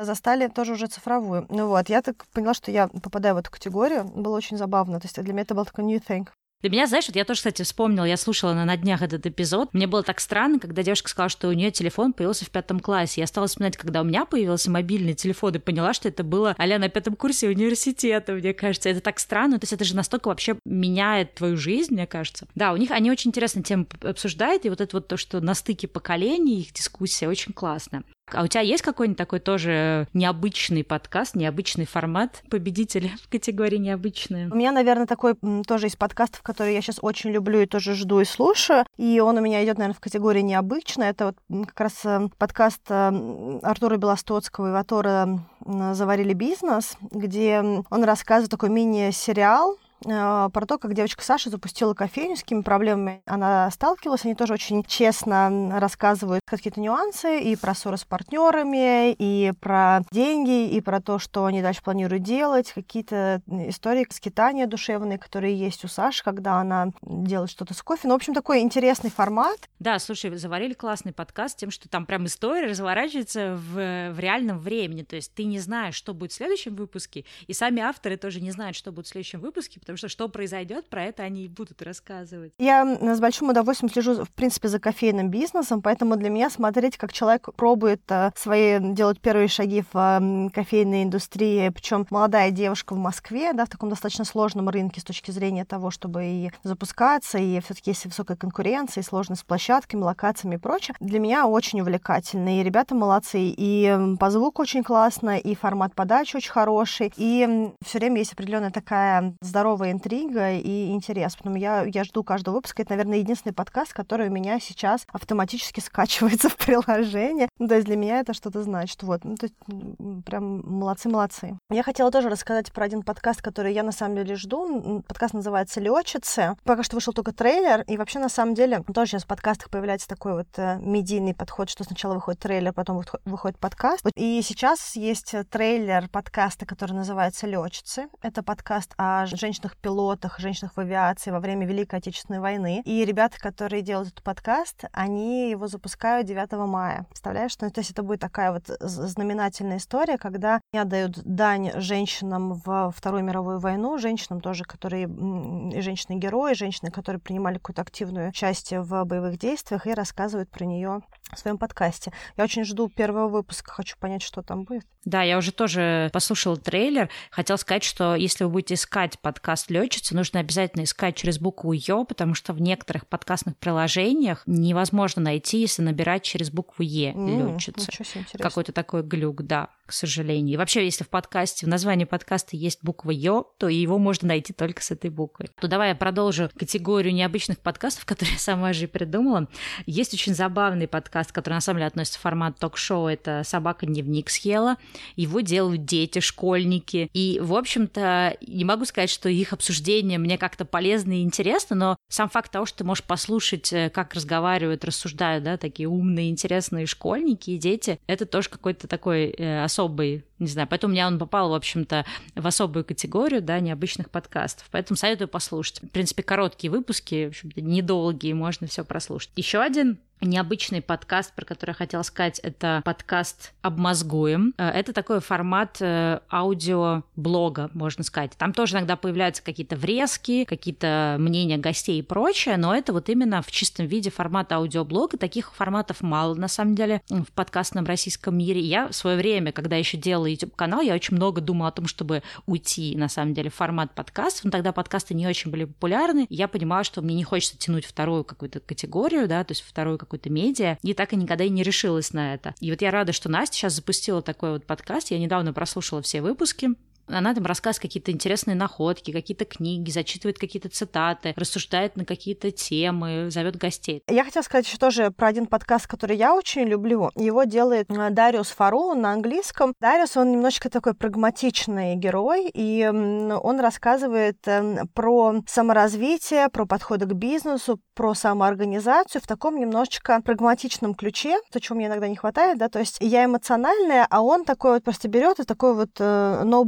застали тоже уже цифровую. Ну вот, я так поняла, что я попадаю в эту категорию. Было очень забавно. То есть для меня это был такой new thing. Для меня, знаешь, вот я тоже, кстати, вспомнила, я слушала на, на днях этот эпизод. Мне было так странно, когда девушка сказала, что у нее телефон появился в пятом классе. Я стала вспоминать, когда у меня появился мобильный телефон, и поняла, что это было а на пятом курсе университета, мне кажется. Это так странно. То есть это же настолько вообще меняет твою жизнь, мне кажется. Да, у них они очень интересно тему обсуждают, и вот это вот то, что на стыке поколений их дискуссия очень классно. А у тебя есть какой-нибудь такой тоже необычный подкаст, необычный формат победителя в категории необычные? У меня, наверное, такой тоже из подкастов, который я сейчас очень люблю и тоже жду и слушаю. И он у меня идет, наверное, в категории необычный. Это вот как раз э, подкаст э, Артура Белостоцкого и Ватора «Заварили бизнес», где он рассказывает такой мини-сериал про то, как девочка Саша запустила кофейню, с какими проблемами она сталкивалась. Они тоже очень честно рассказывают какие-то нюансы и про ссоры с партнерами, и про деньги, и про то, что они дальше планируют делать, какие-то истории скитания душевные, которые есть у Саши, когда она делает что-то с кофе. Ну, в общем, такой интересный формат. Да, слушай, заварили классный подкаст тем, что там прям история разворачивается в, в реальном времени. То есть ты не знаешь, что будет в следующем выпуске, и сами авторы тоже не знают, что будет в следующем выпуске, потому что что произойдет, про это они и будут рассказывать. Я с большим удовольствием слежу, в принципе, за кофейным бизнесом, поэтому для меня смотреть, как человек пробует э, свои делать первые шаги в кофейной индустрии, причем молодая девушка в Москве, да, в таком достаточно сложном рынке с точки зрения того, чтобы и запускаться, и все-таки есть высокая конкуренция, и сложность с площадками, локациями и прочее, для меня очень увлекательно. И ребята молодцы, и по звуку очень классно, и формат подачи очень хороший, и все время есть определенная такая здоровая здоровая интрига и интерес. Потому я, я жду каждого выпуска. Это, наверное, единственный подкаст, который у меня сейчас автоматически скачивается в приложение. Ну, то есть для меня это что-то значит. Вот. Ну, то есть прям молодцы-молодцы. Я хотела тоже рассказать про один подкаст, который я на самом деле жду. Подкаст называется «Лётчицы». Пока что вышел только трейлер. И вообще, на самом деле, тоже сейчас в подкастах появляется такой вот э, медийный подход, что сначала выходит трейлер, потом выходит подкаст. И сейчас есть трейлер подкаста, который называется «Лётчицы». Это подкаст о женщинах женщинах-пилотах, женщинах в авиации во время Великой Отечественной войны. И ребята, которые делают этот подкаст, они его запускают 9 мая. Представляешь? Ну, то есть это будет такая вот знаменательная история, когда они отдают дань женщинам в Вторую мировую войну, женщинам тоже, которые женщины-герои, женщины, которые принимали какую-то активную участие в боевых действиях и рассказывают про нее в своем подкасте. Я очень жду первого выпуска, хочу понять, что там будет. Да, я уже тоже послушала трейлер. Хотела сказать, что если вы будете искать подкаст летчицы, нужно обязательно искать через букву Ё, потому что в некоторых подкастных приложениях невозможно найти, если набирать через букву Е mm, летчицы. Какой-то такой глюк, да, к сожалению. И вообще, если в подкасте, в названии подкаста есть буква Ё, то его можно найти только с этой буквой. То давай я продолжу категорию необычных подкастов, которые я сама же придумала. Есть очень забавный подкаст, который на самом деле относится в формат ток-шоу. Это «Собака дневник съела». Его делают дети, школьники. И, в общем-то, не могу сказать, что их их обсуждение мне как-то полезно и интересно, но сам факт того, что ты можешь послушать, э, как разговаривают, рассуждают, да, такие умные, интересные школьники и дети, это тоже какой-то такой э, особый не знаю, поэтому у меня он попал, в общем-то, в особую категорию, да, необычных подкастов. Поэтому советую послушать. В принципе, короткие выпуски, в общем-то, недолгие, можно все прослушать. Еще один необычный подкаст, про который я хотела сказать, это подкаст «Обмозгуем». Э, это такой формат э, аудиоблога, можно сказать. Там тоже иногда появляются какие-то врезки, какие-то мнения гостей и прочее, но это вот именно в чистом виде формат аудиоблога. Таких форматов мало, на самом деле, в подкастном российском мире. Я в свое время, когда еще делала YouTube-канал, я очень много думала о том, чтобы уйти, на самом деле, в формат подкастов, но тогда подкасты не очень были популярны. Я понимала, что мне не хочется тянуть вторую какую-то категорию, да, то есть вторую какую-то медиа, и так и никогда и не решилась на это. И вот я рада, что Настя сейчас запустила такой вот подкаст. Я недавно прослушала все выпуски. Она там рассказывает какие-то интересные находки, какие-то книги, зачитывает какие-то цитаты, рассуждает на какие-то темы, зовет гостей. Я хотела сказать еще тоже про один подкаст, который я очень люблю. Его делает э, Дариус Фару на английском. Дариус, он немножечко такой прагматичный герой, и он рассказывает эм, про саморазвитие, про подходы к бизнесу, про самоорганизацию в таком немножечко прагматичном ключе, то, чего мне иногда не хватает, да, то есть я эмоциональная, а он такой вот просто берет и такой вот э, no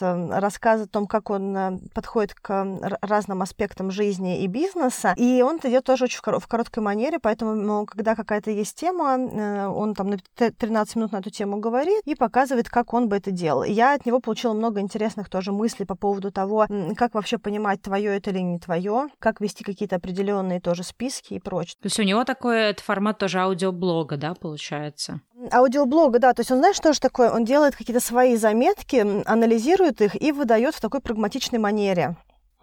э, рассказ о том, как он э, подходит к разным аспектам жизни и бизнеса, и он это делает тоже очень в короткой манере, поэтому когда какая-то есть тема, он там на 13 минут на эту тему говорит и показывает, как он бы это делал. Я от него получила много интересных тоже мыслей по поводу того, как вообще понимать, твое это или не твое, как вести какие-то определенные тоже списки и прочее. То есть у него такой формат тоже аудиоблога, да, получается? Аудиоблога, да. То есть он, знаешь, что же такое? Он делает какие-то свои заметки, анализирует их и выдает в такой прагматичной манере.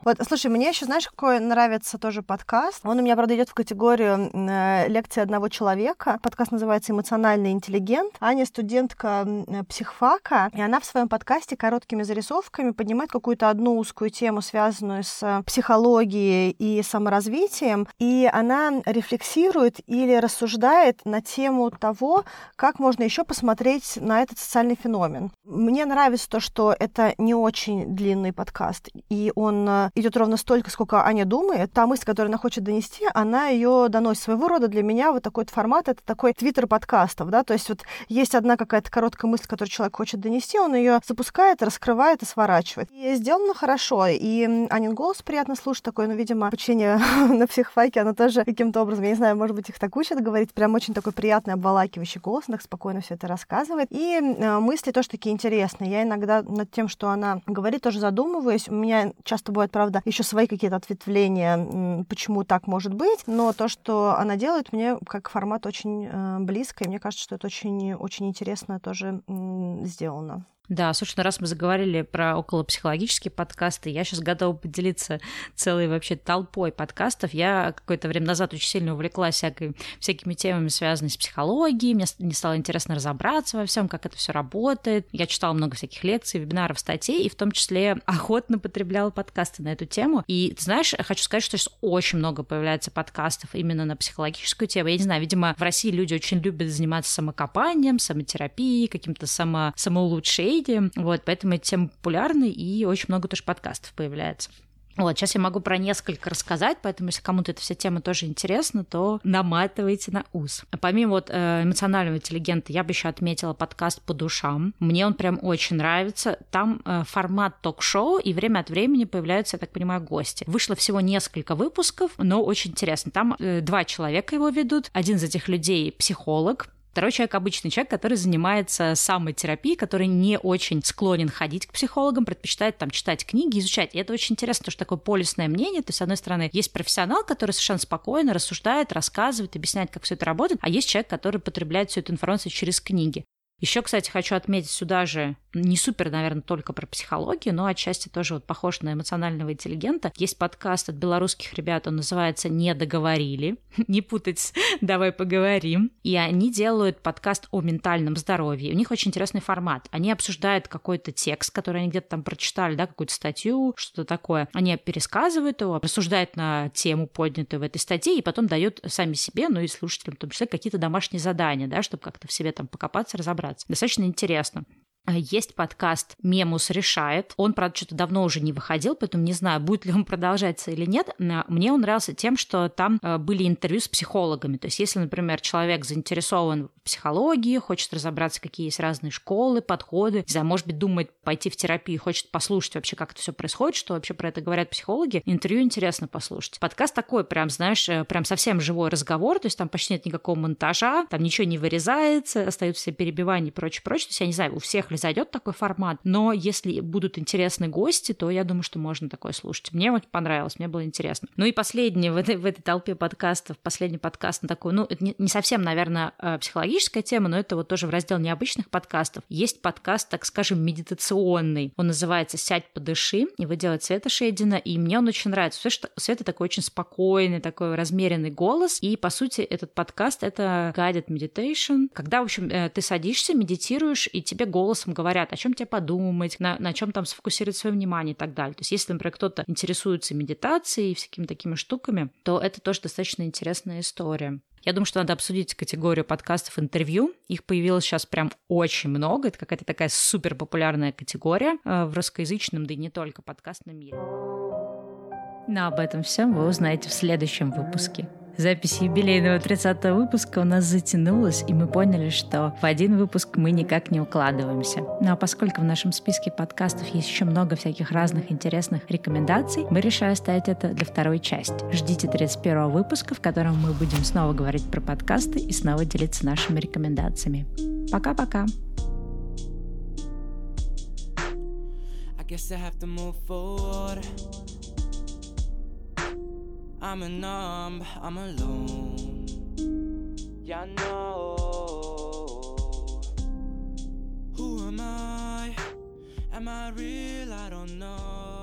Вот, слушай, мне еще, знаешь, какой нравится тоже подкаст? Он у меня, правда, идет в категорию э, лекции одного человека. Подкаст называется «Эмоциональный интеллигент». Аня студентка э, психфака, и она в своем подкасте короткими зарисовками поднимает какую-то одну узкую тему, связанную с психологией и саморазвитием, и она рефлексирует или рассуждает на тему того, как можно еще посмотреть на этот социальный феномен. Мне нравится то, что это не очень длинный подкаст, и он э, идет ровно столько, сколько Аня думает. Та мысль, которую она хочет донести, она ее доносит. Своего рода для меня вот такой формат, это такой твиттер подкастов, да, то есть вот есть одна какая-то короткая мысль, которую человек хочет донести, он ее запускает, раскрывает и сворачивает. И сделано хорошо, и Анин голос приятно слушать такой, ну, видимо, обучение на психфаке, оно тоже каким-то образом, я не знаю, может быть, их так учат говорить, прям очень такой приятный, обволакивающий голос, она так спокойно все это рассказывает. И э, мысли тоже такие интересные. Я иногда над тем, что она говорит, тоже задумываюсь. У меня часто бывает правда, еще свои какие-то ответвления, почему так может быть, но то, что она делает, мне как формат очень э, близко, и мне кажется, что это очень, очень интересно тоже сделано. Да, слушай, ну раз мы заговорили про околопсихологические подкасты, я сейчас готова поделиться целой вообще толпой подкастов. Я какое-то время назад очень сильно увлеклась всякой, всякими темами, связанными с психологией. Мне не стало интересно разобраться во всем, как это все работает. Я читала много всяких лекций, вебинаров, статей, и в том числе охотно потребляла подкасты на эту тему. И ты знаешь, хочу сказать, что сейчас очень много появляется подкастов именно на психологическую тему. Я не знаю, видимо, в России люди очень любят заниматься самокопанием, самотерапией, каким-то само, самоулучшением медиа, вот, поэтому эта тема популярна, и очень много тоже подкастов появляется. Вот, сейчас я могу про несколько рассказать, поэтому если кому-то эта вся тема тоже интересна, то наматывайте на ус. Помимо вот э, эмоционального интеллигента, я бы еще отметила подкаст по душам. Мне он прям очень нравится. Там э, формат ток-шоу, и время от времени появляются, я так понимаю, гости. Вышло всего несколько выпусков, но очень интересно. Там э, два человека его ведут. Один из этих людей психолог, Второй человек обычный человек, который занимается самотерапией, который не очень склонен ходить к психологам, предпочитает там читать книги, изучать. И это очень интересно, потому что такое полюсное мнение. То есть, с одной стороны, есть профессионал, который совершенно спокойно рассуждает, рассказывает, объясняет, как все это работает, а есть человек, который потребляет всю эту информацию через книги. Еще, кстати, хочу отметить сюда же, не супер, наверное, только про психологию, но отчасти тоже вот похож на эмоционального интеллигента. Есть подкаст от белорусских ребят, он называется «Не договорили», не путать «Давай поговорим». И они делают подкаст о ментальном здоровье. У них очень интересный формат. Они обсуждают какой-то текст, который они где-то там прочитали, да, какую-то статью, что-то такое. Они пересказывают его, рассуждают на тему, поднятую в этой статье, и потом дают сами себе, ну и слушателям в том числе, какие-то домашние задания, да, чтобы как-то в себе там покопаться, разобраться разобраться. Достаточно интересно. Есть подкаст «Мемус решает». Он, правда, что-то давно уже не выходил, поэтому не знаю, будет ли он продолжаться или нет. Мне он нравился тем, что там были интервью с психологами. То есть если, например, человек заинтересован в психологии, хочет разобраться, какие есть разные школы, подходы, не знаю, может быть, думает пойти в терапию, хочет послушать вообще, как это все происходит, что вообще про это говорят психологи, интервью интересно послушать. Подкаст такой прям, знаешь, э, прям совсем живой разговор, то есть там почти нет никакого монтажа, там ничего не вырезается, остаются все перебивания и прочее, прочее. То есть я не знаю, у всех ли зайдет такой формат, но если будут интересны гости, то я думаю, что можно такое слушать. Мне вот понравилось, мне было интересно. Ну и последний в этой, в этой толпе подкастов, последний подкаст на такой, ну, не, не совсем, наверное, э, психологическая тема, но это вот тоже в раздел необычных подкастов. Есть подкаст, так скажем, медитационный. Он называется «Сядь, подыши», его делает Света Шейдина, и мне он очень нравится. Что Света такой очень спокойный, такой размеренный голос, и, по сути, этот подкаст — это guided meditation, когда, в общем, э, ты садишься, медитируешь, и тебе голосом говорят, о чем тебе подумать, на, на чем там сфокусировать свое внимание и так далее. То есть, если, например, кто-то интересуется медитацией и всякими такими штуками, то это тоже достаточно интересная история. Я думаю, что надо обсудить категорию подкастов интервью. Их появилось сейчас прям очень много. Это какая-то такая супер популярная категория э, в русскоязычном, да и не только подкастном мире. Но об этом всем вы узнаете в следующем выпуске. Запись юбилейного 30 выпуска у нас затянулась, и мы поняли, что в один выпуск мы никак не укладываемся. Ну а поскольку в нашем списке подкастов есть еще много всяких разных интересных рекомендаций, мы решили оставить это для второй части. Ждите 31 выпуска, в котором мы будем снова говорить про подкасты и снова делиться нашими рекомендациями. Пока-пока! Guess I have to move forward. I'm a numb, I'm alone. Yeah, I know. Who am I? Am I real? I don't know.